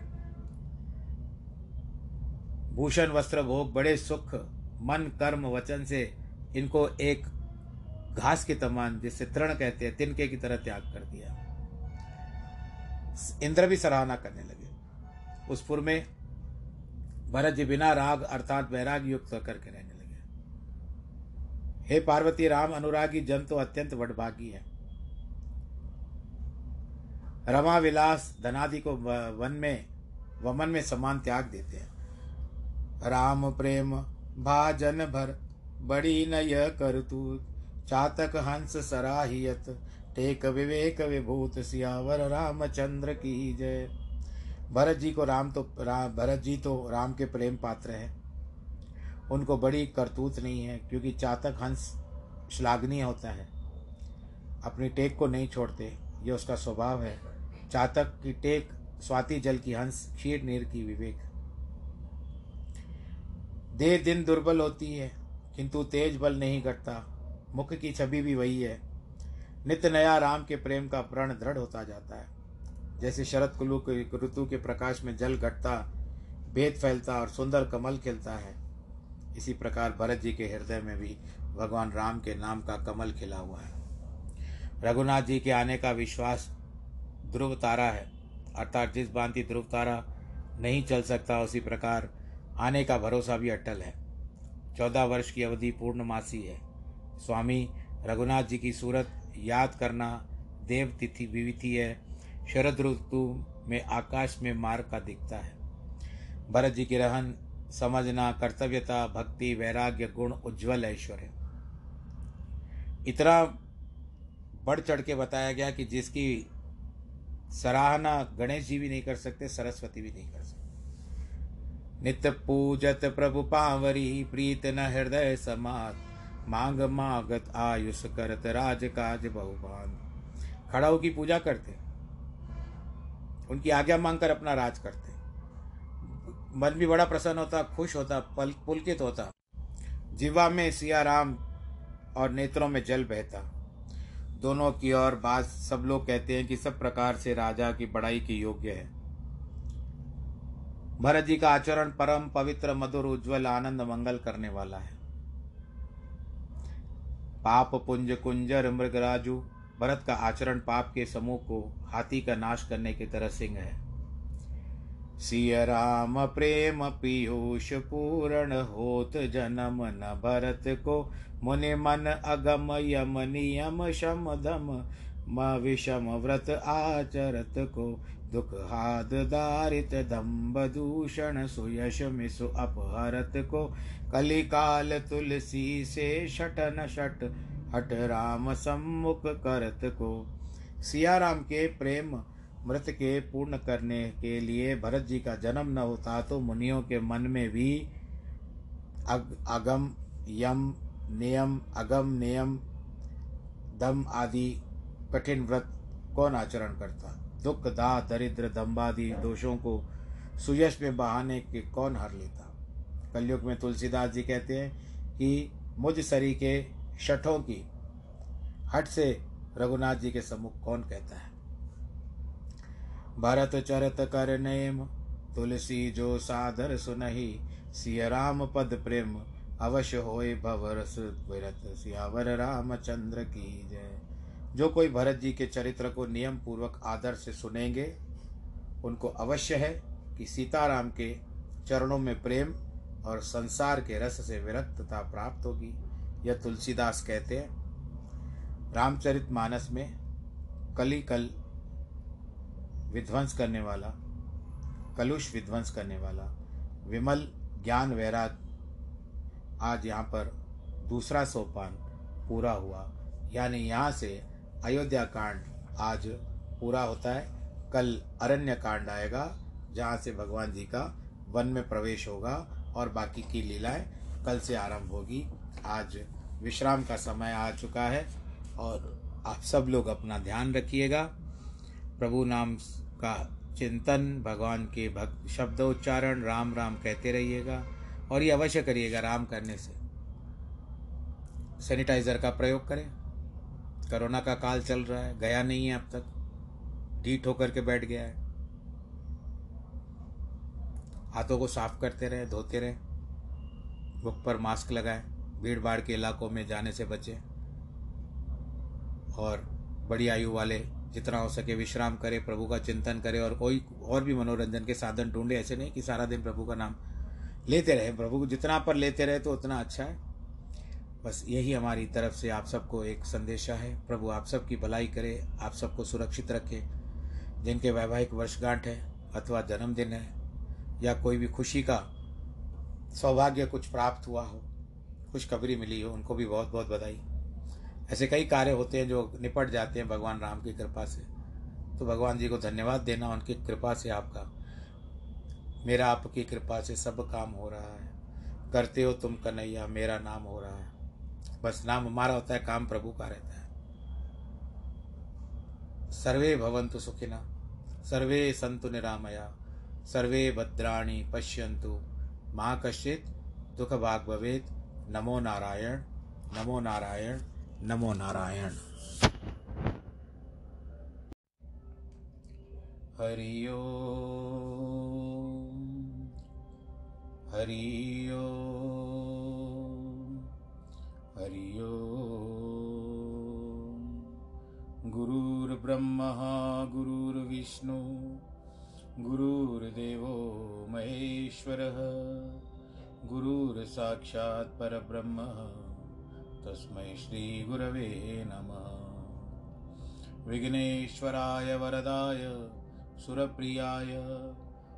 भूषण, वस्त्र, भोग, बड़े सुख, मन, कर्म, वचन से इनको एक घास के तमान जिससे तृण कहते हैं, तिनके की तरह त्याग कर दिया। इंद्र भी सराहना करने लगे। उस पुर में भरत जी बिना राग अर्थात वैराग युक्त करके रहने लगे। हे पार्वती, राम, अनुरागी जन तो अत्यंत वडभागी है। रमा विलास धनादि को वन में वमन में समान त्याग देते हैं। राम प्रेम भाजन भर बड़ी नय करतूत चातक हंस सराहियत टेक विवेक विभूत सियावर रामचंद्र की जय। भरत जी को राम तो रा, भरत जी तो राम के प्रेम पात्र हैं। उनको बड़ी करतूत नहीं है क्योंकि चातक हंस श्लाघनीय होता है। अपनी टेक को नहीं छोड़ते ये उसका स्वभाव है। चातक की टेक, स्वाति जल की हंस, क्षीर नीर की विवेक। देह दिन दुर्बल होती है, किंतु तेज बल नहीं घटता। मुख की छवि भी वही है। नित्य नया राम के प्रेम का प्रण दृढ़ होता जाता है। जैसे शरद कुलू के ऋतु के प्रकाश में जल घटता, भेद फैलता और सुंदर कमल खिलता है। इसी प्रकार भरत जी के हृदय में भी भगवान राम के नाम का कमल खिला हुआ है। रघुनाथ जी के आने का विश्वास ध्रुव तारा है। अर्थात जिस भांति ध्रुव तारा नहीं चल सकता, उसी प्रकार आने का भरोसा भी अटल है। चौदह वर्ष की अवधि पूर्णमासी है। स्वामी रघुनाथ जी की सूरत याद करना देव तिथि विविधि है। शरद ऋतु में आकाश में मार्ग का दिखता है। भरत जी की रहन समझना, कर्तव्यता, भक्ति, वैराग्य, गुण उज्जवल ऐश्वर्य। इतना बढ़ चढ़ के बताया गया कि जिसकी सराहना गणेश जी भी नहीं कर सकते, सरस्वती भी नहीं कर सकते। नित पूजत प्रभु पावरी, प्रीत न हृदय समात, मांग मागत आयुष करत राज काज बहुबान खड़ाऊ की पूजा करते उनकी आज्ञा मांगकर अपना राज करते मन भी बड़ा प्रसन्न होता, खुश होता पल पुलकित होता। जीवा में सिया राम और नेत्रों में जल बहता। दोनों की ओर बात सब लोग कहते हैं कि सब प्रकार से राजा की बड़ाई के योग्य है। भरत जी का आचरण परम पवित्र, मधुर, उज्जवल, आनंद, मंगल करने वाला है। पाप, पुंज, कुंजर, मृगराजू, भरत का आचरण पाप के समूह को हाथी का नाश करने की तरह सिंह है। सिय राम प्रेम पीयूष पूर्ण होत जन्म न भरत को मुनि मन अगम यम नियम शम दम म विषम व्रत आचरत को दुख हाद दारित दम्ब दूषण सुयश मिसु अपहरत को। कलिकाल तुलसी से शटन शट हट राम सम्मुख करत को। सिया राम के प्रेम मृत के पूर्ण करने के लिए भरत जी का जन्म न होता तो मुनियों के मन में भी अग, अगम यम नियम, अगम नियम, दम आदि कठिन व्रत कौन आचरण करता? दुख, दाह, दरिद्र दम्बादि दोषों को सुयश में बहाने के कौन हर लेता? कलयुग में तुलसीदास जी कहते हैं कि मुझ सरी के शठों की हट से रघुनाथ जी के सम्मुख कौन कहता है? भरत चरत कर नेम, तुलसी जो सादर सुनही, सिय राम पद प्रेम अवश्य होए भवरस विरत सियावर रामचंद्र की जय। जो कोई भरत जी के चरित्र को नियम पूर्वक आदर से सुनेंगे, उनको अवश्य है कि सीताराम के चरणों में प्रेम और संसार के रस से विरक्तता प्राप्त होगी। यह तुलसीदास कहते हैं। रामचरित मानस में कली कल विध्वंस करने वाला, कलुष विध्वंस करने वाला, विमल ज्ञान वैराग आज यहाँ पर दूसरा सोपान पूरा हुआ। यानी यहाँ से अयोध्या कांड आज पूरा होता है। कल अरण्य कांड आएगा, जहाँ से भगवान जी का वन में प्रवेश होगा और बाकी की लीलाएँ कल से आरंभ होगी। आज विश्राम का समय आ चुका है और आप सब लोग अपना ध्यान रखिएगा। प्रभु नाम का चिंतन, भगवान के भक्त शब्दोच्चारण, राम राम कहते रहिएगा। और ये अवश्य करिएगा राम करने से। सैनिटाइजर का प्रयोग करें। कोरोना का काल चल रहा है, गया नहीं है अब तक। ढीठ होकर के बैठ गया है। हाथों को साफ़ करते रहे, धोते रहे। मुख पर मास्क लगाएँ भीड़ भाड़ के इलाकों में जाने से बचें। और बड़ी आयु वाले जितना हो सके विश्राम करें, प्रभु का चिंतन करें और कोई और भी मनोरंजन के साधन ढूंढे। ऐसे नहीं कि सारा दिन प्रभु का नाम लेते रहे प्रभु को जितना पर लेते रहे तो उतना अच्छा है। बस यही हमारी तरफ़ से आप सबको एक संदेशा है। प्रभु, आप सबकी भलाई करे, आप सबको सुरक्षित रखे। जिनके वैवाहिक वर्षगांठ है अथवा जन्मदिन है, या कोई भी खुशी का सौभाग्य कुछ प्राप्त हुआ हो, खुशखबरी मिली हो, उनको भी बहुत बहुत बधाई। ऐसे कई कार्य होते हैं जो निपट जाते हैं भगवान राम की कृपा से। तो भगवान जी को धन्यवाद देना, उनकी कृपा से आपका मेरा आपकी कृपा से सब काम हो रहा है। करते हो तुम कन्हैया, मेरा नाम हो रहा है। बस नाम हमारा होता है, काम प्रभु का रहता है। सर्वे भवंतु सुखिना सर्वे संतु निरामया, सर्वे भद्राणी पश्यंतु माँ कश्चित, दुख भाग भवेद नमो नारायण नमो नारायण नमो नारायण। हरिओ हरि हरि हरि गुरुर्ब्रह्मा गुरुर्विष्णु गुरुर्देवो महेश्वरः गुरुर्साक्षात् तस्मै श्रीगुरवे नमः। विघ्नेश्वराय वरदाय सुरप्रियाय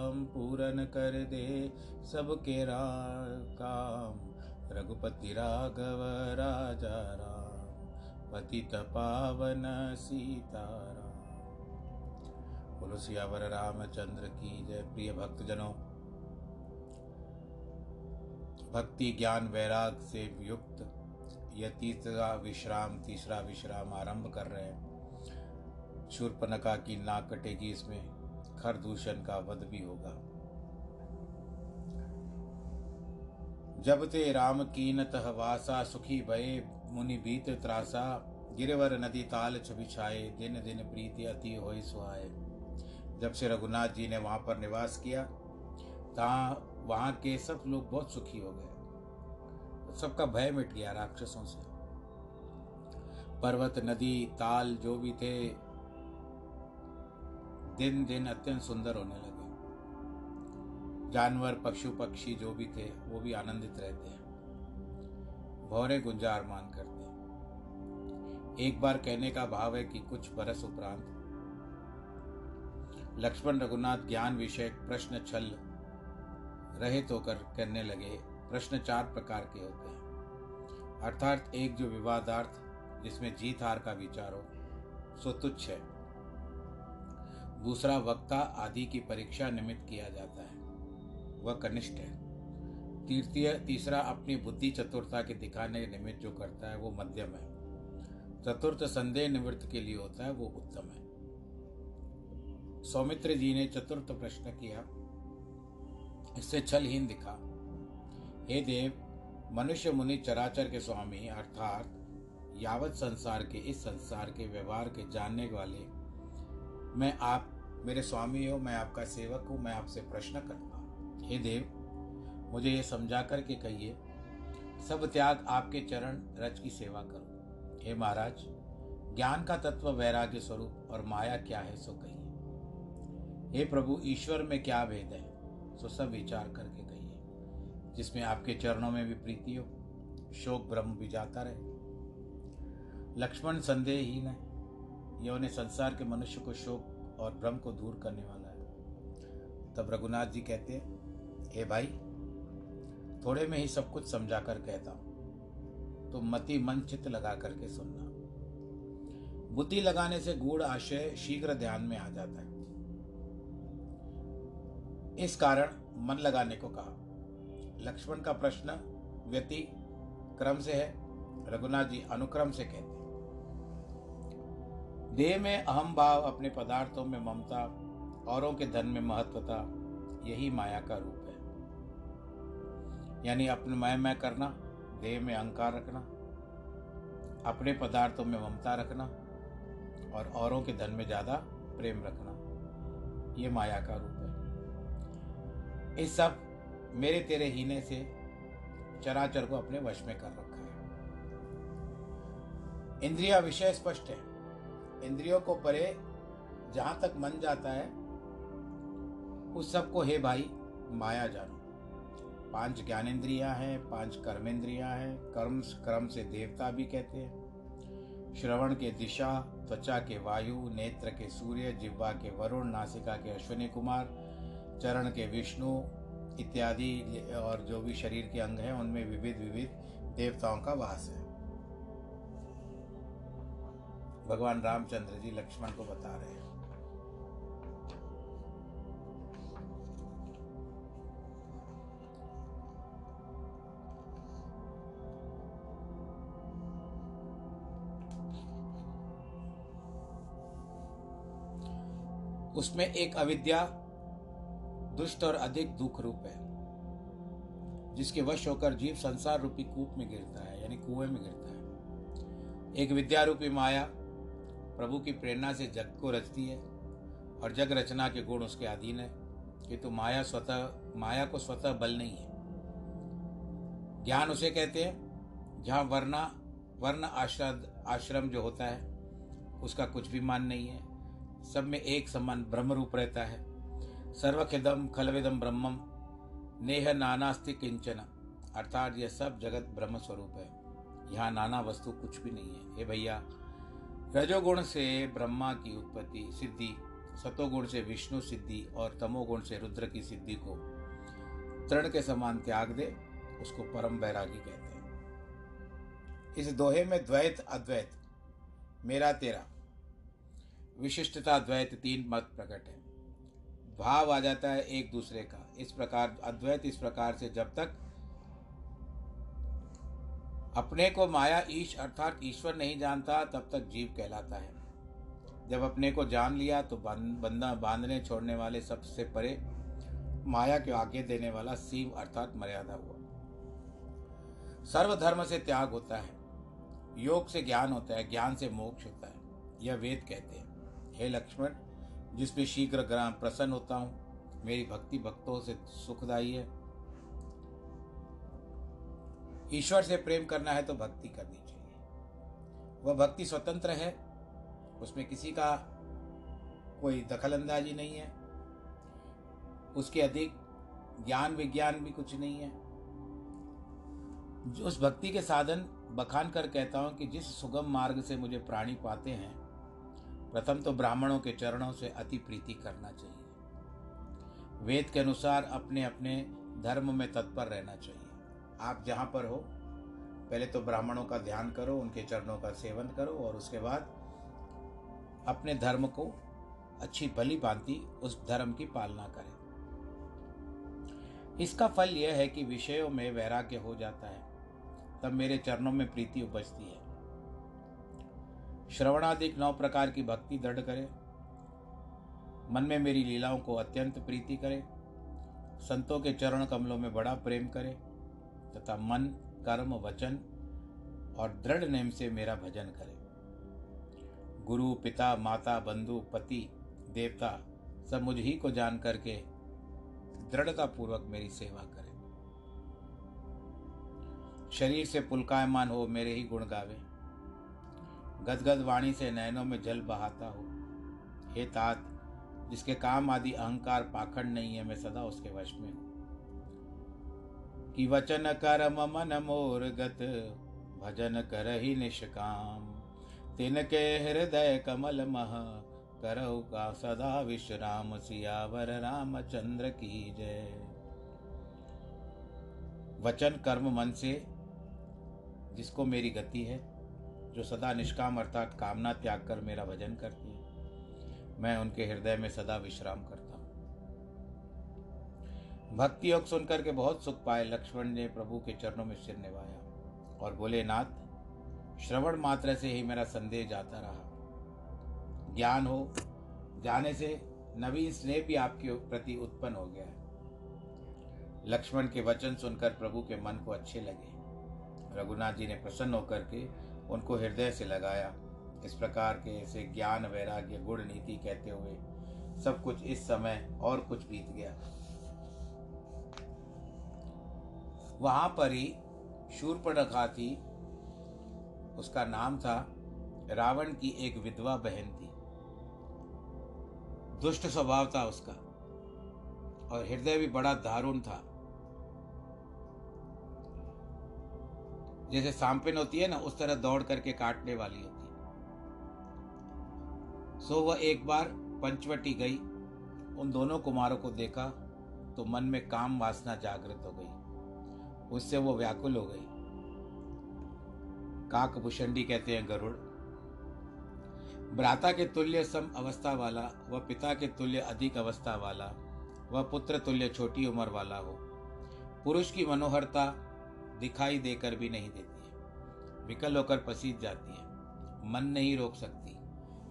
काम पूर्ण कर दे सबके काम रघुपति राघव, राजा राम। पतित पावन सीताराम। बोलो, सियावर रामचंद्र की जय। प्रिय भक्तजनों, भक्ति ज्ञान वैराग से युक्त यह तीसरा विश्राम तीसरा विश्राम आरंभ कर रहे हैं। शूर्पनका की नाक कटेगी इसमें। खरदूषण का वध भी होगा। जब ते राम कीनत वासा सुखी भये, मुनि भीत त्रासा, गिरवर नदी ताल छबिछाए दिन दिन प्रीति अति होय सुहाए जब से रघुनाथ जी ने वहाँ पर निवास किया तहाँ वहाँ के सब लोग बहुत सुखी हो गए। सबका भय मिट गया राक्षसों से। पर्वत, नदी, ताल जो भी थे दिन दिन अत्यंत सुंदर होने लगे। जानवर, पशु, पक्षी जो भी थे, वो भी आनंदित रहते हैं। भौरे गुंजार मान करते एक बार कहने का भाव है कि कुछ बरस उपरांत लक्ष्मण रघुनाथ ज्ञान विषय प्रश्न छल रहित होकर करने लगे। प्रश्न चार प्रकार के होते हैं। अर्थात एक जो विवादार्थ, जिसमें जीत हार का विचार हो, सो तुच्छ है। दूसरा वक्ता आदि की परीक्षा निमित्त किया जाता है। वह कनिष्ठ है। तृतीय, तीसरा अपनी बुद्धि चतुरता के दिखाने निमित्त जो करता है, वो मध्यम है। चतुर्थ संदेह निवृत्त के लिए होता है, वो उत्तम है। सौमित्र जी ने चतुर्थ प्रश्न किया। इससे छलहीन दिखा। हे देव, मनुष्य मुनि चराचर के स्वामी, अर्थात यावत संसार के, इस संसार के व्यवहार के जानने वाले, मैं आप मेरे स्वामी हो, मैं आपका सेवक हूँ, मैं आपसे प्रश्न करता हूँ। हे देव, मुझे ये समझा करके कहिए, सब त्याग आपके चरण रज की सेवा करो। हे महाराज, ज्ञान का तत्व वैराग्य स्वरूप और माया क्या है सो कहिए। हे प्रभु, ईश्वर में क्या भेद है, सो सब विचार करके कहिए, जिसमें आपके चरणों में भी प्रीति हो, शोक ब्रह्म भी जाता रहे। लक्ष्मण संदेहहीन है यह उन्हें संसार के मनुष्य को शोक और भ्रम को दूर करने वाला है। तब रघुनाथ जी कहते हैं, हे भाई, थोड़े में ही सब कुछ समझा कर कहता हूँ। तो मति मन चित्त लगा करके सुनना। बुद्धि लगाने से गूढ़ आशय शीघ्र ध्यान में आ जाता है। इस कारण मन लगाने को कहा। लक्ष्मण का प्रश्न व्यति क्रम से है। रघुनाथ जी अनुक्रम से कहते देह में अहम भाव अपने पदार्थों में ममता, औरों के धन में महत्वता, यही माया का रूप है। यानी अपने मैं मैं करना, देह में अहंकार रखना, अपने पदार्थों में ममता रखना, और औरों के धन में ज़्यादा प्रेम रखना, ये माया का रूप है। इस सब मेरे तेरे हीने से चराचर को अपने वश में कर रखा है। इंद्रिया विषय स्पष्ट है। इंद्रियों को परे जहाँ तक मन जाता है, उस सबको हे भाई, माया जानो। पाँच ज्ञानेन्द्रियाँ हैं, पाँच कर्मेंद्रियाँ हैं, कर्म क्रम से देवता भी कहते हैं। श्रवण के दिशा, त्वचा के वायु, नेत्र के सूर्य, जिह्वा के वरुण, नासिका के अश्विनी कुमार, चरण के विष्णु इत्यादि, और जो भी शरीर के अंग हैं, उनमें विविध विविध देवताओं का वास है। भगवान रामचंद्र जी लक्ष्मण को बता रहे हैं। उसमें एक अविद्या, दुष्ट और अधिक दुख रूप है, जिसके वश होकर जीव संसार रूपी कूप में गिरता है, यानी कुएँ में गिरता है। एक विद्या रूपी माया प्रभु की प्रेरणा से जग को रचती है और जग रचना के गुण उसके अधीन है। कि किंतु माया स्वतः, माया को स्वतः बल नहीं है। ज्ञान उसे कहते हैं, जहाँ वर्णा वर्ण आश्रद, आश्रम जो होता है, उसका कुछ भी मान नहीं है। सब में एक समान ब्रह्म रूप रहता है। सर्वखिदम खलविदम ब्रह्मम, नेह नानास्ति किंचन। अर्थात यह सब जगत ब्रह्म स्वरूप है। यहाँ नाना वस्तु कुछ भी नहीं है। हे भैया रजोगुण से ब्रह्मा की उत्पत्ति सिद्धि, सतोगुण से विष्णु सिद्धि और तमोगुण से रुद्र की सिद्धि को तृण के समान त्याग दे, उसको परम बैरागी कहते हैं। इस दोहे में द्वैत, अद्वैत, मेरा, तेरा, विशिष्टता, द्वैत तीन मत प्रकट है। भाव आ जाता है एक दूसरे का। इस प्रकार, अद्वैत इस प्रकार से जब तक अपने को माया ईश अर्थात ईश्वर नहीं जानता, तब तक जीव कहलाता है। जब अपने को जान लिया तो बंदा, बांधने, छोड़ने वाले सबसे परे माया के आगे देने वाला सीम अर्थात मर्यादा हुआ। सर्वधर्म से त्याग होता है। योग से ज्ञान होता है, ज्ञान से मोक्ष होता है। यह वेद कहते हैं। हे लक्ष्मण जिसमें शीघ्र ग्राम प्रसन्न होता हूँ, मेरी भक्ति भक्तों से सुखदायी है। ईश्वर से प्रेम करना है तो भक्ति करनी चाहिए। वह भक्ति स्वतंत्र है, उसमें किसी का कोई दखलंदाजी नहीं है, उसके अधिक ज्ञान विज्ञान भी कुछ नहीं है। उस भक्ति के साधन बखान कर कहता हूँ कि जिस सुगम मार्ग से मुझे प्राणी पाते हैं, प्रथम तो ब्राह्मणों के चरणों से अति प्रीति करना चाहिए। वेद के अनुसार अपने अपने धर्म में तत्पर रहना चाहिए। आप जहाँ पर हो, पहले तो ब्राह्मणों का ध्यान करो, उनके चरणों का सेवन करो, और उसके बाद अपने धर्म को अच्छी भली भांति उस धर्म की पालना करें। इसका फल यह है कि विषयों में वैराग्य हो जाता है, तब मेरे चरणों में प्रीति उपजती है। श्रवणादिक नौ प्रकार की भक्ति दृढ़ करे। मन में मेरी लीलाओं को अत्यंत प्रीति करे। संतों के चरण कमलों में बड़ा प्रेम करे। तथा मन, कर्म, वचन और दृढ़ नेम से मेरा भजन करे। गुरु, पिता, माता, बंधु, पति, देवता सब मुझ ही को जान करके दृढ़ता पूर्वक मेरी सेवा करे। शरीर से पुलकायमान हो मेरे ही गुण गावे। गदगद वाणी से नैनों में जल बहाता हो। हे तात, जिसके काम आदि अहंकार पाखंड नहीं है, मैं सदा उसके वश में हूँ। कि वचन कर्म मन मोर गत भजन कर ही निष्काम। तिनके हृदय कमल मह, करहु का सदा विश्राम, सियावर रामचंद्र की जय। वचन कर्म मन से, जिसको मेरी गति है, जो सदा निष्काम अर्थात कामना त्याग कर मेरा भजन करती है, मैं उनके हृदय में सदा विश्राम करता हूँ। भक्ति योग सुनकर के बहुत सुख पाए, लक्ष्मण ने प्रभु के चरणों में सिर निभाया और बोले, नाथ, श्रवण मात्र से ही मेरा संदेह जाता रहा। ज्ञान हो, जाने से नवीन स्नेह भी आपके प्रति उत्पन्न हो गया है। लक्ष्मण के वचन सुनकर प्रभु के मन को अच्छे लगे। रघुनाथ जी ने प्रसन्न होकर के उनको हृदय से लगाया। इस प्रकार के ऐसे ज्ञान, वैराग्य, गुण नीति कहते हुए सब कुछ इस समय और कुछ बीत गया। वहाँ पर ही शूर्पणखा थी। उसका नाम था रावण की एक विधवा बहन थी। दुष्ट स्वभाव था उसका और हृदय भी बड़ा दारुण था। जैसे सांपिन होती है ना, उस तरह दौड़ करके काटने वाली होती। सो वह एक बार पंचवटी गई, उन दोनों कुमारों को देखा तो मन में काम वासना जागृत हो गई। उससे वो व्याकुल हो गई। काक भूषणी कहते हैं गरुड़, भ्राता के तुल्य सम अवस्था वाला, वह पिता के तुल्य अधिक अवस्था वाला, वह पुत्र तुल्य छोटी उम्र वाला हो। पुरुष की मनोहरता दिखाई देकर भी नहीं देती है। विकल होकर पसीज जाती है। मन नहीं रोक सकती।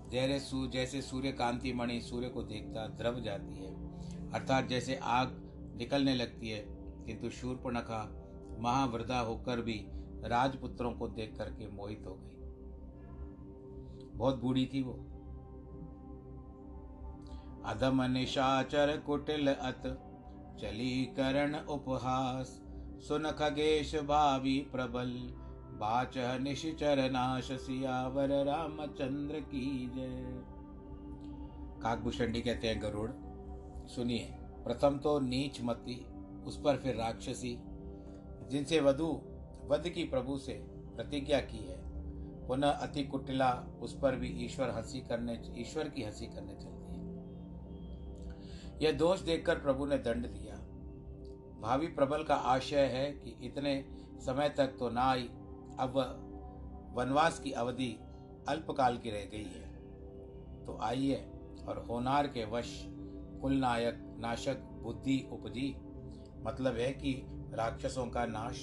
जैसे सू, जैसे सूर्य कांति मणि सूर्य को देखता द्रव जाती है। अर्थात जैसे आग निकलने लगती है, किंतु शूर्पणखा महावृदा होकर भी राजपुत्रों को देख करके मोहित हो गई। बहुत बूढ़ी थी वो। अधम निशाचर कुटिल अत, चली करण उपहास। सुन खगेश भावी प्रबल बाच निशिचर नाश, सियावर रामचंद्र की जय। काकभूषणी कहते हैं गरुड़, सुनिए, प्रथम तो नीच मती, उस पर फिर राक्षसी जिनसे वधु, वध की प्रभु से प्रतिज्ञा की है। पुनः अति कुटिला उस पर भी ईश्वर हँसी करने, ईश्वर की हँसी करने चलती है। यह दोष देखकर प्रभु ने दंड दिया। भावी प्रबल का आशय है कि इतने समय तक तो ना आई अब वनवास की अवधि अल्पकाल की रह गई है। तो आइए और होनार के वश कुल नायक नाशक, बुद्धि, उपजी मतलब है कि राक्षसों का नाश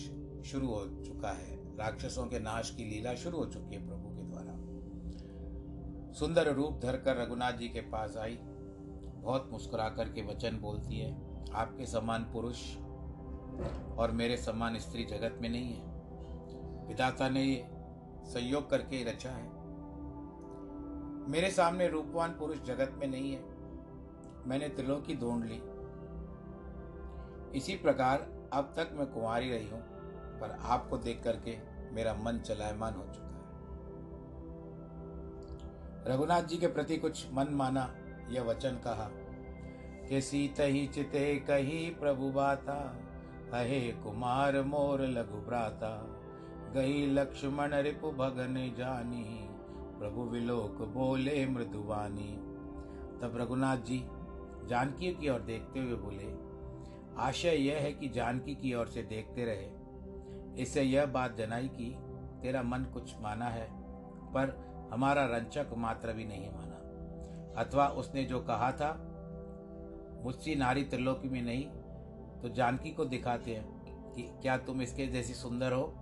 शुरू हो चुका है। राक्षसों के नाश की लीला शुरू हो चुकी है प्रभु के द्वारा। सुंदर रूप धरकर रघुनाथ जी के पास आई। बहुत मुस्कुरा करके वचन बोलती है, आपके समान पुरुष और मेरे समान स्त्री जगत में नहीं है। विधाता ने ये संयोग करके रचा है। मेरे सामने रूपवान पुरुष जगत में नहीं है। मैंने त्रिलोकी ढूंढ ली। इसी प्रकार अब तक मैं कुंवारी रही हूँ, पर आपको देख करके मेरा मन चलायमान हो चुका है। रघुनाथ जी के प्रति कुछ मन माना यह वचन कहा, कि सीत ही चिते कही प्रभु बाता, अहे कुमार मोर लघु भ्राता, गई लक्ष्मण रिपु भगन जानी, प्रभु विलोक बोले मृदुवानी तब रघुनाथ जी जानकी की ओर देखते हुए बोले आशय यह है कि जानकी की ओर से देखते रहे। इससे यह बात जनाई कि तेरा मन कुछ माना है, पर हमारा रंचक मात्र भी नहीं माना। अथवा उसने जो कहा था, मुझसी नारी त्रिलोकी में नहीं तो जानकी को दिखाते हैं कि क्या तुम इसके जैसी सुंदर हो?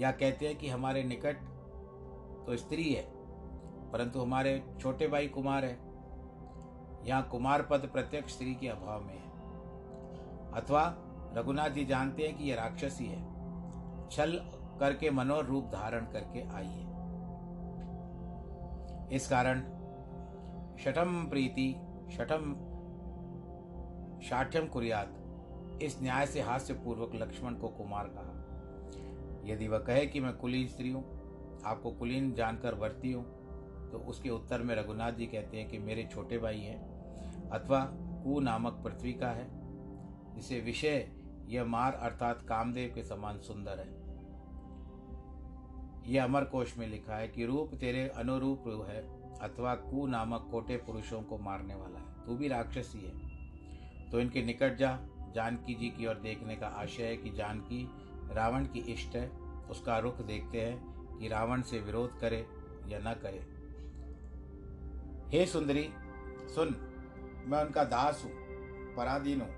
या कहते हैं कि हमारे निकट तो स्त्री है, परंतु हमारे छोटे भाई कुमार है। यहाँ कुमार पद प्रत्यक्ष स्त्री के अभाव में है। अथवा रघुनाथ जी जानते हैं कि यह राक्षसी है। छल करके मनोर रूप धारण करके आई है इस कारण शठम प्रीति, शठम शाठ्यम कुरियात इस न्याय से हास्य पूर्वक लक्ष्मण को कुमार कहा। यदि वह कहे कि मैं कुलीन स्त्री हूँ, आपको कुलीन जानकर वर्ती हूँ तो उसके उत्तर में रघुनाथ जी कहते हैं कि मेरे छोटे भाई हैं अथवा कु नामक पृथ्वी का है। जिसे विषय यह मार अर्थात कामदेव के समान सुंदर है। यह अमर कोश में लिखा है कि रूप तेरे अनुरूप है, अथवा कु नामक कोटे पुरुषों को मारने वाला है। तू भी राक्षसी है। तो इनके निकट जा, जानकी जी की ओर देखने का आशय है कि जानकी रावण की इष्ट है। उसका रुख देखते हैं कि रावण से विरोध करे या न करे। हे सुंदरी, सुन, मैं उनका दास हूँ, पराधीन हूँ।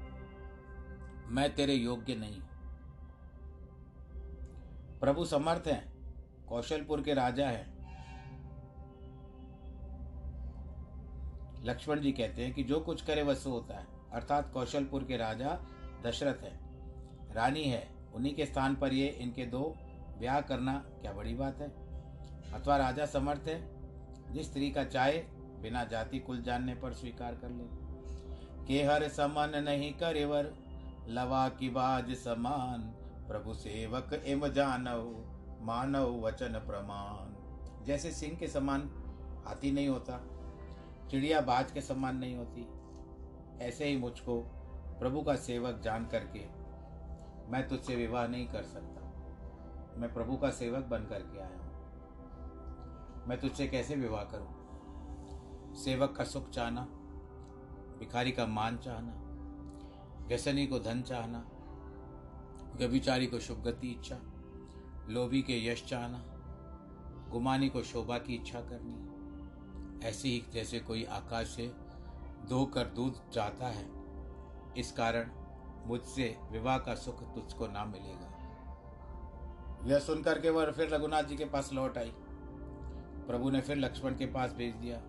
मैं तेरे योग्य नहीं हूँ। प्रभु समर्थ हैं, कौशलपुर के राजा हैं। लक्ष्मण जी कहते हैं कि जो कुछ करे वह होता है। अर्थात कौशलपुर के राजा दशरथ है। रानी है, उन्हीं के स्थान पर ये इनके दो ब्याह करना क्या बड़ी बात है? अथवा राजा समर्थ है, जिस स्त्री का चाहे, बिना जाति कुल जानने पर स्वीकार कर ले। के हर समन नहीं करेवर लवा की बाज समान, प्रभु सेवक एम जानव, मानव वचन प्रमाण। जैसे सिंह के समान हाथी नहीं होता, चिड़िया बाज के समान नहीं होती, ऐसे ही मुझको प्रभु का सेवक जान करके मैं तुझसे विवाह नहीं कर सकता। मैं प्रभु का सेवक बन करके आया हूँ। मैं तुझसे कैसे विवाह करूँ? सेवक का सुख चाहना, भिखारी का मान चाहना व्यसनी को धन चाहना, व्यभिचारी को शुभ गति इच्छा, लोभी के यश चाहना, गुमानी को शोभा की इच्छा करनी। ऐसे ही जैसे कोई आकाश से धोकर दूध चाहता है, इस कारण मुझसे विवाह का सुख तुझको ना मिलेगा। यह सुनकर के वह फिर रघुनाथ जी के पास लौट आई। प्रभु ने फिर लक्ष्मण के पास भेज दिया।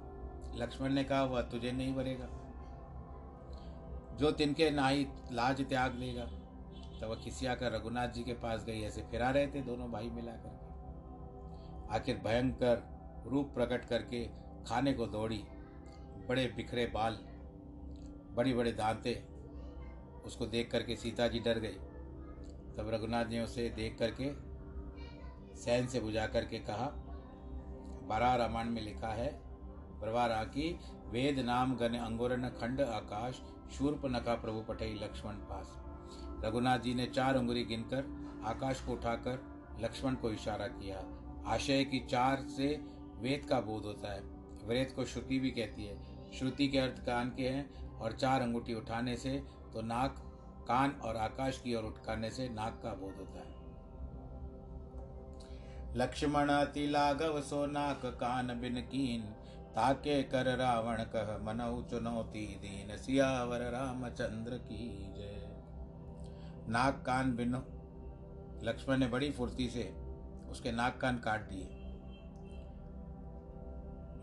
लक्ष्मण ने कहा, वह तुझे नहीं भरेगा जो तिनके नाई लाज त्याग लेगा तो वह किसी आकर रघुनाथ जी के पास गई, ऐसे फिरा रहे थे दोनों भाई मिलाकर। के आखिर भयंकर रूप प्रकट करके खाने को दौड़ी, बड़े बिखरे बाल बड़ी बड़े दांते, उसको देख करके सीता जी डर गई। तब रघुनाथ ने उसे देख करके सैन से बुझा करके कहा बारह रामायण में लिखा है, प्रवारा की वेद नाम गण अंगुरन खंड आकाश शूर्प नका प्रभु पटई लक्ष्मण पास। रघुनाथ जी ने चार उंगली गिनकर आकाश को उठाकर लक्ष्मण को इशारा किया। आशय की चार से वेद का बोध होता है। वेद को श्रुति भी कहती है। श्रुति के अर्थ कान के हैं और चार अंगूठी उठाने से तो नाक, कान और आकाश की ओर उठाने से नाक का बोध होता है। लक्ष्मण अति लाघव सो नाक कान बिन कीन ताके कर रावण कह मनऊ चुनौती दीन सियावर रामचंद्र की जय। नाक कान बिनो, लक्ष्मण ने बड़ी फुर्ती से उसके नाक कान काट दिए।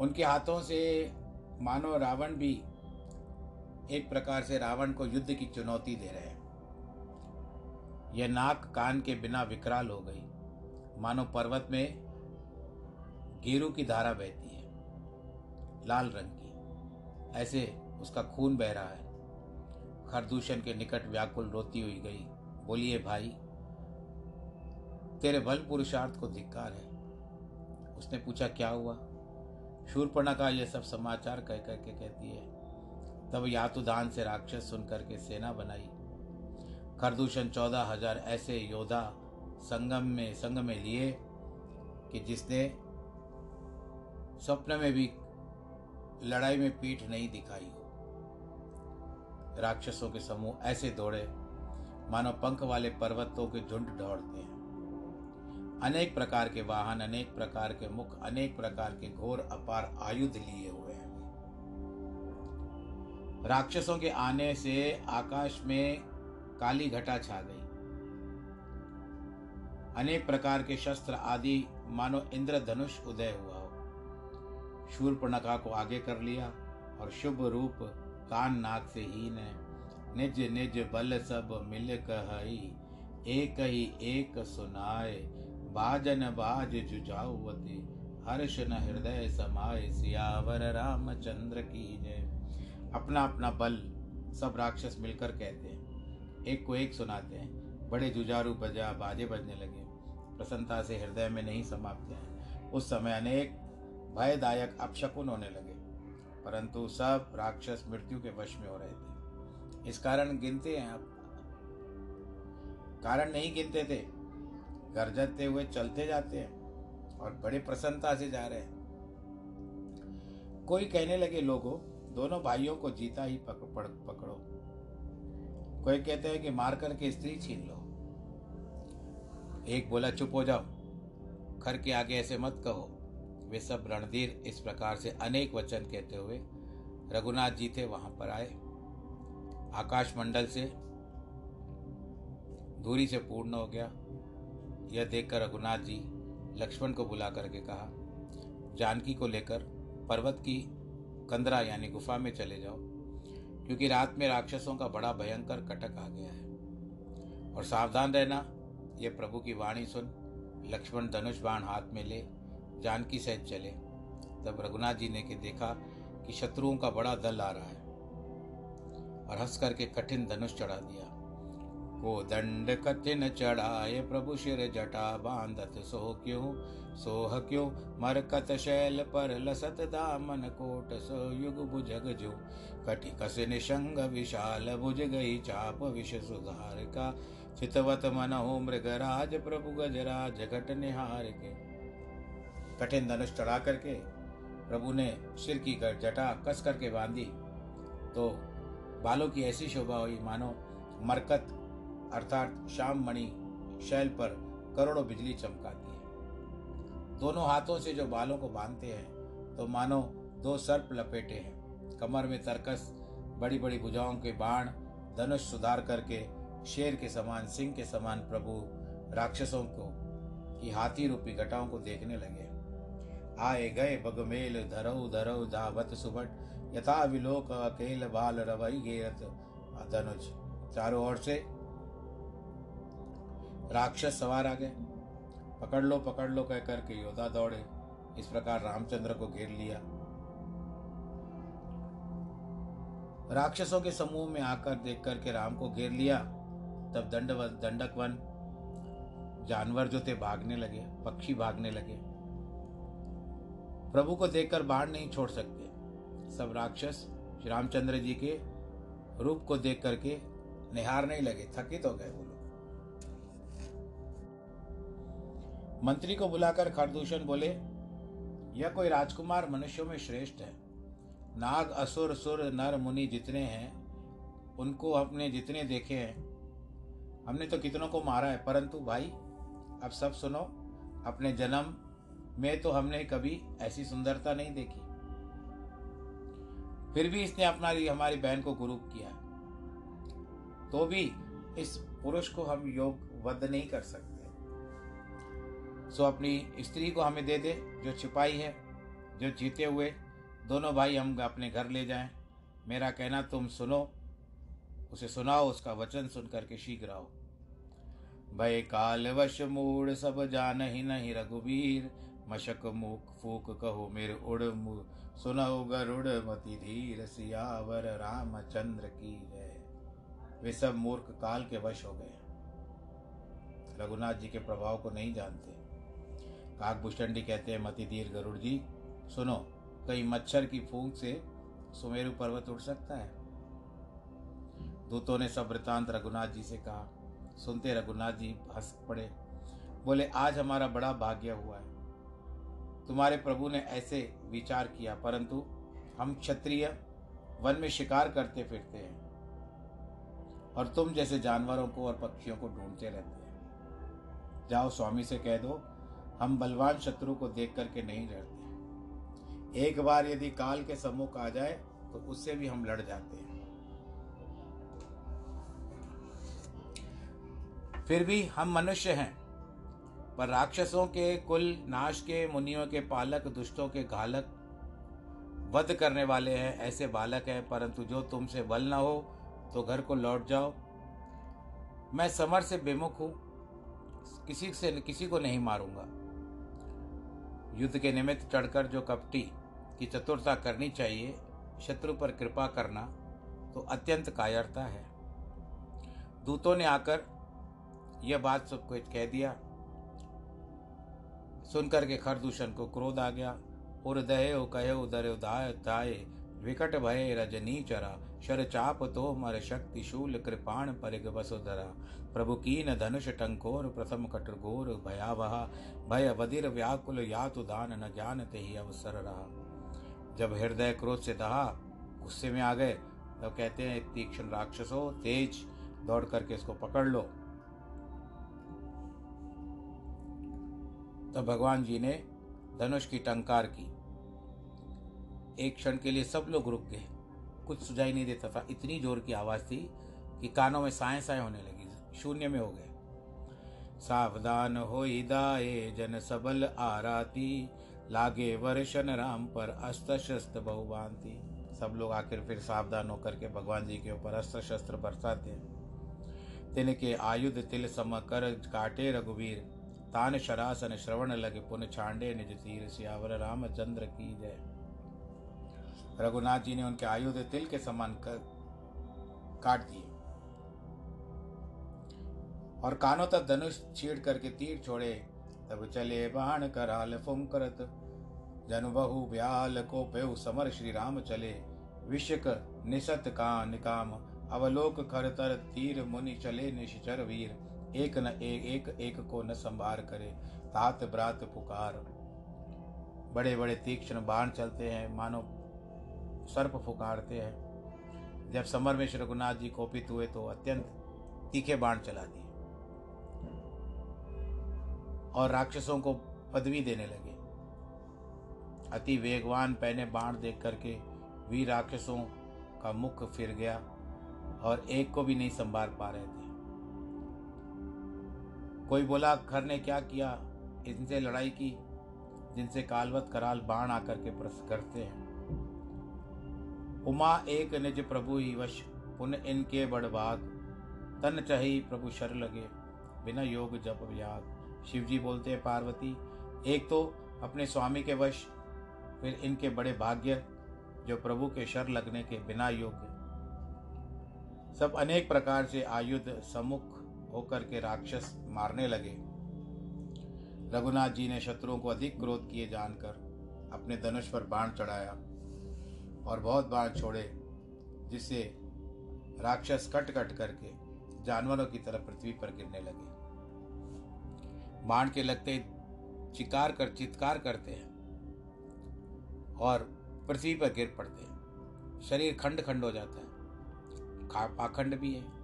उनके हाथों से मानो रावण भी एक प्रकार से रावण को युद्ध की चुनौती दे रहे हैं। यह नाक कान के बिना विकराल हो गई। मानो पर्वत में गेरू की धारा बहती। लाल रंग की। ऐसे उसका खून बह रहा है। खरदूषण के निकट व्याकुल रोती हुई गई। बोलिए, भाई, तेरे बल पुरुषार्थ को धिक्कार है। उसने पूछा, क्या हुआ? शूरपणा का यह सब समाचार कह कह करके कहती है। तब यातुदान से राक्षस सुन करके सेना बनाई। खरदूषण चौदह हज़ार ऐसे योद्धा संगम में, संग में लिए कि जिसने स्वप्न में भी लड़ाई में पीठ नहीं दिखाई। हो राक्षसों के समूह ऐसे दौड़े, मानो पंख वाले पर्वतों के झुंड दौड़ते हैं। अनेक प्रकार के वाहन, अनेक प्रकार के मुख, अनेक प्रकार के घोर अपार आयुध लिए हुए हैं। राक्षसों के आने से आकाश में काली घटा छा गई। अनेक प्रकार के शस्त्र आदि, मानो इंद्र धनुष उदय हुआ हो शूर्पणखा को आगे कर लिया और शुभ रूप कान नाक से है। निज निज बल सब मिल कही एक ही एक सुनाए। बाजन बाज जुजावती हर्ष न हृदय समाये सियावर रामचंद्र की जय। अपना अपना बल सब राक्षस मिलकर कहते हैं। एक को एक सुनाते हैं। बड़े जुजारू बजा, बाजे बजने लगे। प्रसन्नता से हृदय में नहीं समाप्त हैं। उस समय अनेक भयदायक अपशकुन होने लगे, परंतु सब राक्षस मृत्यु के वश में हो रहे थे। इस कारण गिनते हैं आप। कारण नहीं गिनते थे। गरजते हुए चलते जाते हैं और बड़े प्रसन्नता से जा रहे हैं। कोई कहने लगे, लोगों, दोनों भाइयों को जीता ही पकड़ पकड़ो। कोई कहते हैं कि मार करके स्त्री छीन लो। एक बोला, चुप हो जाओ। खर के आगे ऐसे मत कहो। वे सब रणधीर इस प्रकार से अनेक वचन कहते हुए रघुनाथ जी थे, वहाँ पर आए। आकाश मंडल से दूरी से पूर्ण हो गया। यह देखकर रघुनाथ जी लक्ष्मण को बुला करके कहा, जानकी को लेकर पर्वत की कंदरा यानी गुफा में चले जाओ, क्योंकि रात में राक्षसों का बड़ा भयंकर कटक आ गया है। और सावधान रहना, ये प्रभु की वाणी सुन, लक्ष्मण धनुष बाण हाथ में ले जानकी सहित चले। तब रघुनाथ जी ने के देखा कि शत्रुओं का बड़ा दल आ रहा है और हंस करके कठिन धनुष चढ़ा दिया। को दंड कठिन चढ़ाए प्रभु शिर जटा, बांधत सो क्यों? सोह क्यों? मरकत शैल पर लसत दामन कोट, सो युग भुजग जो? कटि कस निशंग विशाल भुज गई चाप, विष सुधार का चितवत मन हो मृगराज प्रभु गजराज घट निहार के। कठिन धनुष चढ़ा करके प्रभु ने सिर की कर जटा, कस करके बांधी। तो बालों की ऐसी शोभा हुई, मानो मरकत, अर्थात श्याम मणि शैल पर करोड़ों बिजली चमकाती है। दोनों हाथों से जो बालों को बांधते हैं तो मानो दो सर्प लपेटे हैं। कमर में तरकस बड़ी बड़ी भुजाओं के बाण, धनुष सुधार करके शेर के समान, सिंह के समान प्रभु राक्षसों को, की हाथी रूपी घटाओं को देखने लगे। आए गए बगमेल धरऊ धरऊ धावत सुबट यथा विलोक अकेल बाल रवई गेरत धनुज चारों ओर से राक्षस सवार आ गए। पकड़ लो पकड़ लो कह करके योद्धा दौड़े। इस प्रकार रामचंद्र को घेर लिया। राक्षसों के समूह में आकर देख करके राम को घेर लिया। तब दंड दंडक वन जानवर जो थे, भागने लगे, पक्षी भागने लगे। प्रभु को देखकर बाढ़ नहीं छोड़ सकते। सब राक्षस श्री रामचंद्र जी के रूप को देख करके निहारने लगे, थकित हो गए वो लोग। मंत्री को बुलाकर खरदूषण बोले, यह कोई राजकुमार मनुष्यों में श्रेष्ठ है। नाग, असुर, सुर, नर, मुनि जितने हैं, उनको हमने जितने देखे हैं, हमने तो कितनों को मारा है, परंतु भाई, अब सब सुनो, अपने जन्म में तो हमने कभी ऐसी सुंदरता नहीं देखी। फिर भी इसने अपना हमारी बहन को गुरु किया। तो भी इस पुरुष को हम योग वध नहीं कर सकते। सो अपनी स्त्री को हमें दे दे, जो छिपाई है, जो जीते हुए, दोनों भाई हम अपने घर ले जाएँ। मेरा कहना, तुम सुनो, उसे सुनाओ, उसका वचन सुन करके शीघ्र आओ। भय काल वश मूड सब जान ही नहीं रघुवीर मशक मुख फूक कहो मेरे उड़ सुनो गरुड़ मति धीर, सियावर राम चंद्र की जय। वे सब मूर्ख काल के वश हो गए। रघुनाथ जी के प्रभाव को नहीं जानते। काकभूषणी कहते हैं, मति धीर गरुड़ जी, सुनो, कहीं मच्छर की फूंक से सुमेरु पर्वत उड़ सकता है? दूतों ने सब वृतांत रघुनाथ जी से कहा। सुनते रघुनाथ जी हंस पड़े। बोले, आज हमारा बड़ा भाग्य हुआ है। तुम्हारे प्रभु ने ऐसे विचार किया, परंतु हम क्षत्रिय वन में शिकार करते फिरते हैं और तुम जैसे जानवरों को और पक्षियों को ढूंढते रहते हैं। जाओ स्वामी से कह दो, हम बलवान शत्रु को देख करके नहीं लड़ते। एक बार यदि काल के सम्मुख आ जाए तो उससे भी हम लड़ जाते हैं। फिर भी हम मनुष्य हैं पर राक्षसों के कुल नाश के, मुनियों के पालक, दुष्टों के घालक वध करने वाले हैं, ऐसे बालक हैं, परंतु जो तुमसे बल न हो तो घर को लौट जाओ। मैं समर से बेमुख हूँ, किसी से, किसी को नहीं मारूँगा। युद्ध के निमित्त चढ़कर जो कपटी की चतुरता करनी चाहिए, शत्रु पर कृपा करना तो अत्यंत कायरता है। दूतों ने आकर यह बात सबको कह दिया। सुनकर के खरदूषण को क्रोध आ गया। उदय कहे उदर दाय विकट भय रजनी चरा शर चाप तो मर शक्ति शूल कृपाण परिग वसुधरा प्रभु कीन धनुष टंकोर, प्रथम कट घोर भयावह, भय बदिर व्याकुल यातु दान न ज्ञान ते ही अवसर रहा। जब हृदय क्रोध से दहा, गुस्से में आ गए, तब कहते हैं तीक्ष्ण राक्षसो, तेज दौड़ करके इसको पकड़ लो। तो भगवान जी ने धनुष की टंकार की। एक क्षण के लिए सब लोग रुक गए। कुछ सुझाई नहीं देता था। इतनी ज़ोर की आवाज़ थी कि कानों में साए साए होने लगी। शून्य में हो गए। सावधान हो दाए, जन सबल आराती। लागे वर्षन राम पर अस्त्र शस्त्र बहुबांति सब लोग आखिर फिर सावधान होकर के भगवान जी के ऊपर अस्त्र शस्त्र बरसाते। तिनके आयुध तिल सम कर काटे रघुवीर। तान शरासन श्रवण लगे पुन छांडे निज तीर सियावर रामचंद्र की जय। रघुनाथ जी ने उनके आयुध तिल के समान कर काट दिए। और कानों तक धनुष छीड़ करके तीर छोड़े। तब चले बाण कराल फुंकरत। जन बहु ब्याल को पेव समर श्री राम चले। विषक निशत का निकाम अवलोक खरतर तीर मुनि चले निश्चर वीर एक न एक एक एक को न संभार करे, तात ब्रात पुकार। बड़े बड़े तीक्ष्ण बाण चलते हैं, मानो सर्प फुकारते हैं। जब समर में श्री रघुनाथ जी कोपित हुए तो अत्यंत तीखे बाण चला दिए। और राक्षसों को पदवी देने लगे। अति वेगवान पहने बाण देख करके वीर राक्षसों का मुख फिर गया और एक को भी नहीं संभाल पा रहे थे। कोई बोला खर ने क्या किया? इनसे लड़ाई की, जिनसे कालवत कराल बाण आकर के प्रश्न करते हैं। उमा एक निज प्रभु ही वश, पुन इनके बड़भाग तन चही प्रभु शर लगे, बिना योग जप याग शिव जी बोलते हैं, पार्वती, एक तो अपने स्वामी के वश, फिर इनके बड़े भाग्य, जो प्रभु के शर लगने के बिना योग्य। सब अनेक प्रकार से आयुध, सम्मुख होकर के राक्षस मारने लगे। रघुनाथ जी ने शत्रुओं को अधिक क्रोध किए जानकर अपने धनुष पर बाण चढ़ाया और बहुत बाण छोड़े, जिससे राक्षस कट कट करके जानवरों की तरह पृथ्वी पर गिरने लगे। बाण के लगते चिकार कर, चित्कार करते हैं और पृथ्वी पर गिर पड़ते हैं। शरीर खंड खंड हो जाता है। पाखंड भी है।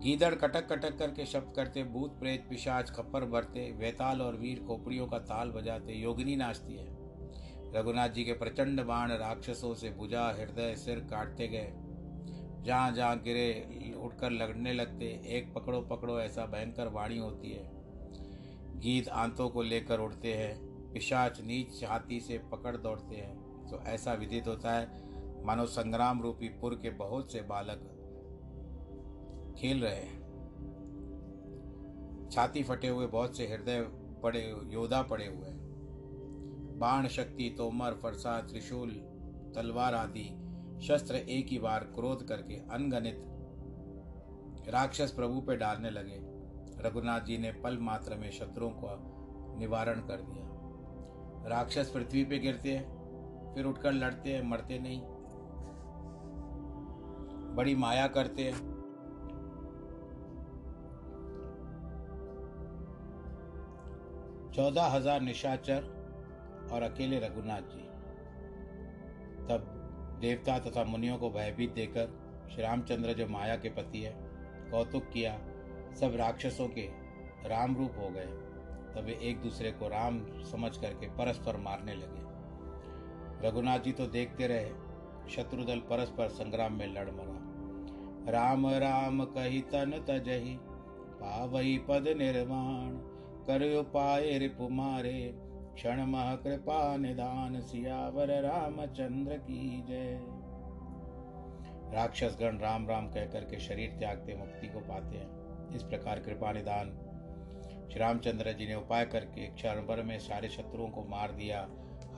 गीदड़ कटक कटक करके शब्द करते, भूत प्रेत पिशाच खप्पर भरते, वेताल और वीर खोपड़ियों का ताल बजाते, योगिनी नाचती है। रघुनाथ जी के प्रचंड बाण राक्षसों से भुजा हृदय सिर काटते गए। जहाँ जहाँ गिरे, उठकर लगने लगते, एक पकड़ो पकड़ो ऐसा भयंकर वाणी होती है। गीत आंतों को लेकर उड़ते हैं, पिशाच नीच हाथी से पकड़ दौड़ते हैं। तो ऐसा विदित होता है, मानो संग्राम रूपी पुर के बहुत से बालक खेल रहे हैं। छाती फटे हुए, बहुत से हृदय पड़े, योद्धा पड़े हुए हैं। बाण शक्ति, तोमर फरसा त्रिशूल, तलवार आदि शस्त्र एक ही बार क्रोध करके अनगणित राक्षस प्रभु पे डालने लगे। रघुनाथ जी ने पल मात्र में शत्रुओं का निवारण कर दिया। राक्षस पृथ्वी पे गिरते हैं, फिर उठकर लड़ते हैं, मरते नहीं। बड़ी माया करते हैं। चौदह हज़ार निशाचर और अकेले रघुनाथ जी। तब देवता तथा मुनियों को भयभीत देकर श्री रामचंद्र जो माया के पति है, कौतुक किया, सब राक्षसों के राम रूप हो गए। तब वे एक दूसरे को राम समझ करके परस्पर मारने लगे। रघुनाथ जी तो देखते रहे, शत्रुदल परस्पर संग्राम में लड़ मरा। राम राम कही तन तजही, पावई पद निर्माण कर उपाय रिपु मारे। क्षण मह कृपा निदान सियावर रामचंद्र की जय। राक्षस गण राम राम कह करके शरीर त्यागते, मुक्ति को पाते हैं। इस प्रकार कृपा निदान श्री रामचंद्र जी ने उपाय करके क्षण भर में सारे शत्रुओं को मार दिया।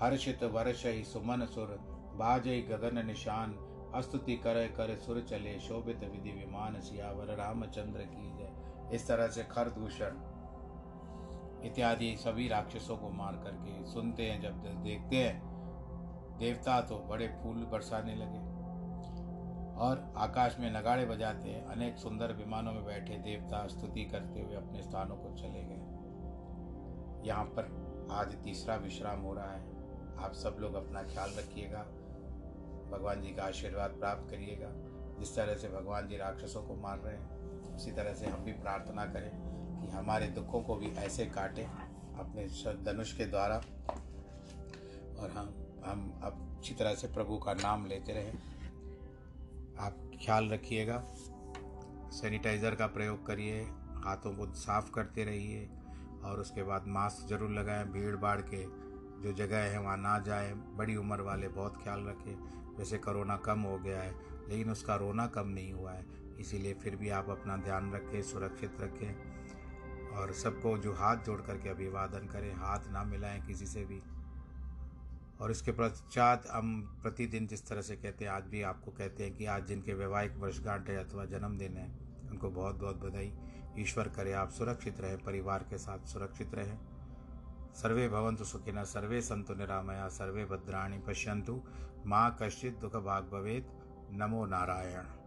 हर्षित वर्ष ही सुमन सुर बाजय गगन निशान, अस्तुति करे कर सुर चले, शोभित विधि विमान सियावर रामचंद्र की जय। इस तरह से खरदूषण इत्यादि सभी राक्षसों को मार करके सुनते हैं, जब देखते हैं, देवता तो बड़े फूल बरसाने लगे और आकाश में नगाड़े बजाते हैं। अनेक सुंदर विमानों में बैठे देवता स्तुति करते हुए अपने स्थानों को चले गए। यहाँ पर आज तीसरा विश्राम हो रहा है। आप सब लोग अपना ख्याल रखिएगा। भगवान जी का आशीर्वाद प्राप्त करिएगा। जिस तरह से भगवान जी राक्षसों को मार रहे हैं, उसी तरह से हम भी प्रार्थना करें। हमारे दुखों को भी ऐसे काटें अपने धनुष के द्वारा। और हम हम अब अच्छी तरह से प्रभु का नाम लेते रहें। आप ख्याल रखिएगा, सैनिटाइज़र का प्रयोग करिए, हाथों को साफ़ करते रहिए, और उसके बाद मास्क ज़रूर लगाएँ भीड़ भाड़ के जो जगह है वहाँ ना जाए। बड़ी उम्र वाले बहुत ख्याल रखें वैसे कोरोना कम हो गया है, लेकिन उसका रोना कम नहीं हुआ है। इसीलिए फिर भी आप अपना ध्यान रखें, सुरक्षित रखें। और सबको जो हाथ जोड़ करके अभिवादन करें, हाथ ना मिलाएँ किसी से भी। और इसके पश्चात हम प्रतिदिन जिस तरह से कहते हैं, आज भी आपको कहते हैं कि आज जिनके वैवाहिक वर्षगांठ है अथवा जन्मदिन है, उनको बहुत बहुत बधाई। ईश्वर करे आप सुरक्षित रहें, परिवार के साथ सुरक्षित रहें। सर्वे भवंतु सुखिनः सर्वे संतु निरामया, सर्वे भद्राणी पश्यंतु माँ कश्चित दुख भाग भवेद नमो नारायण।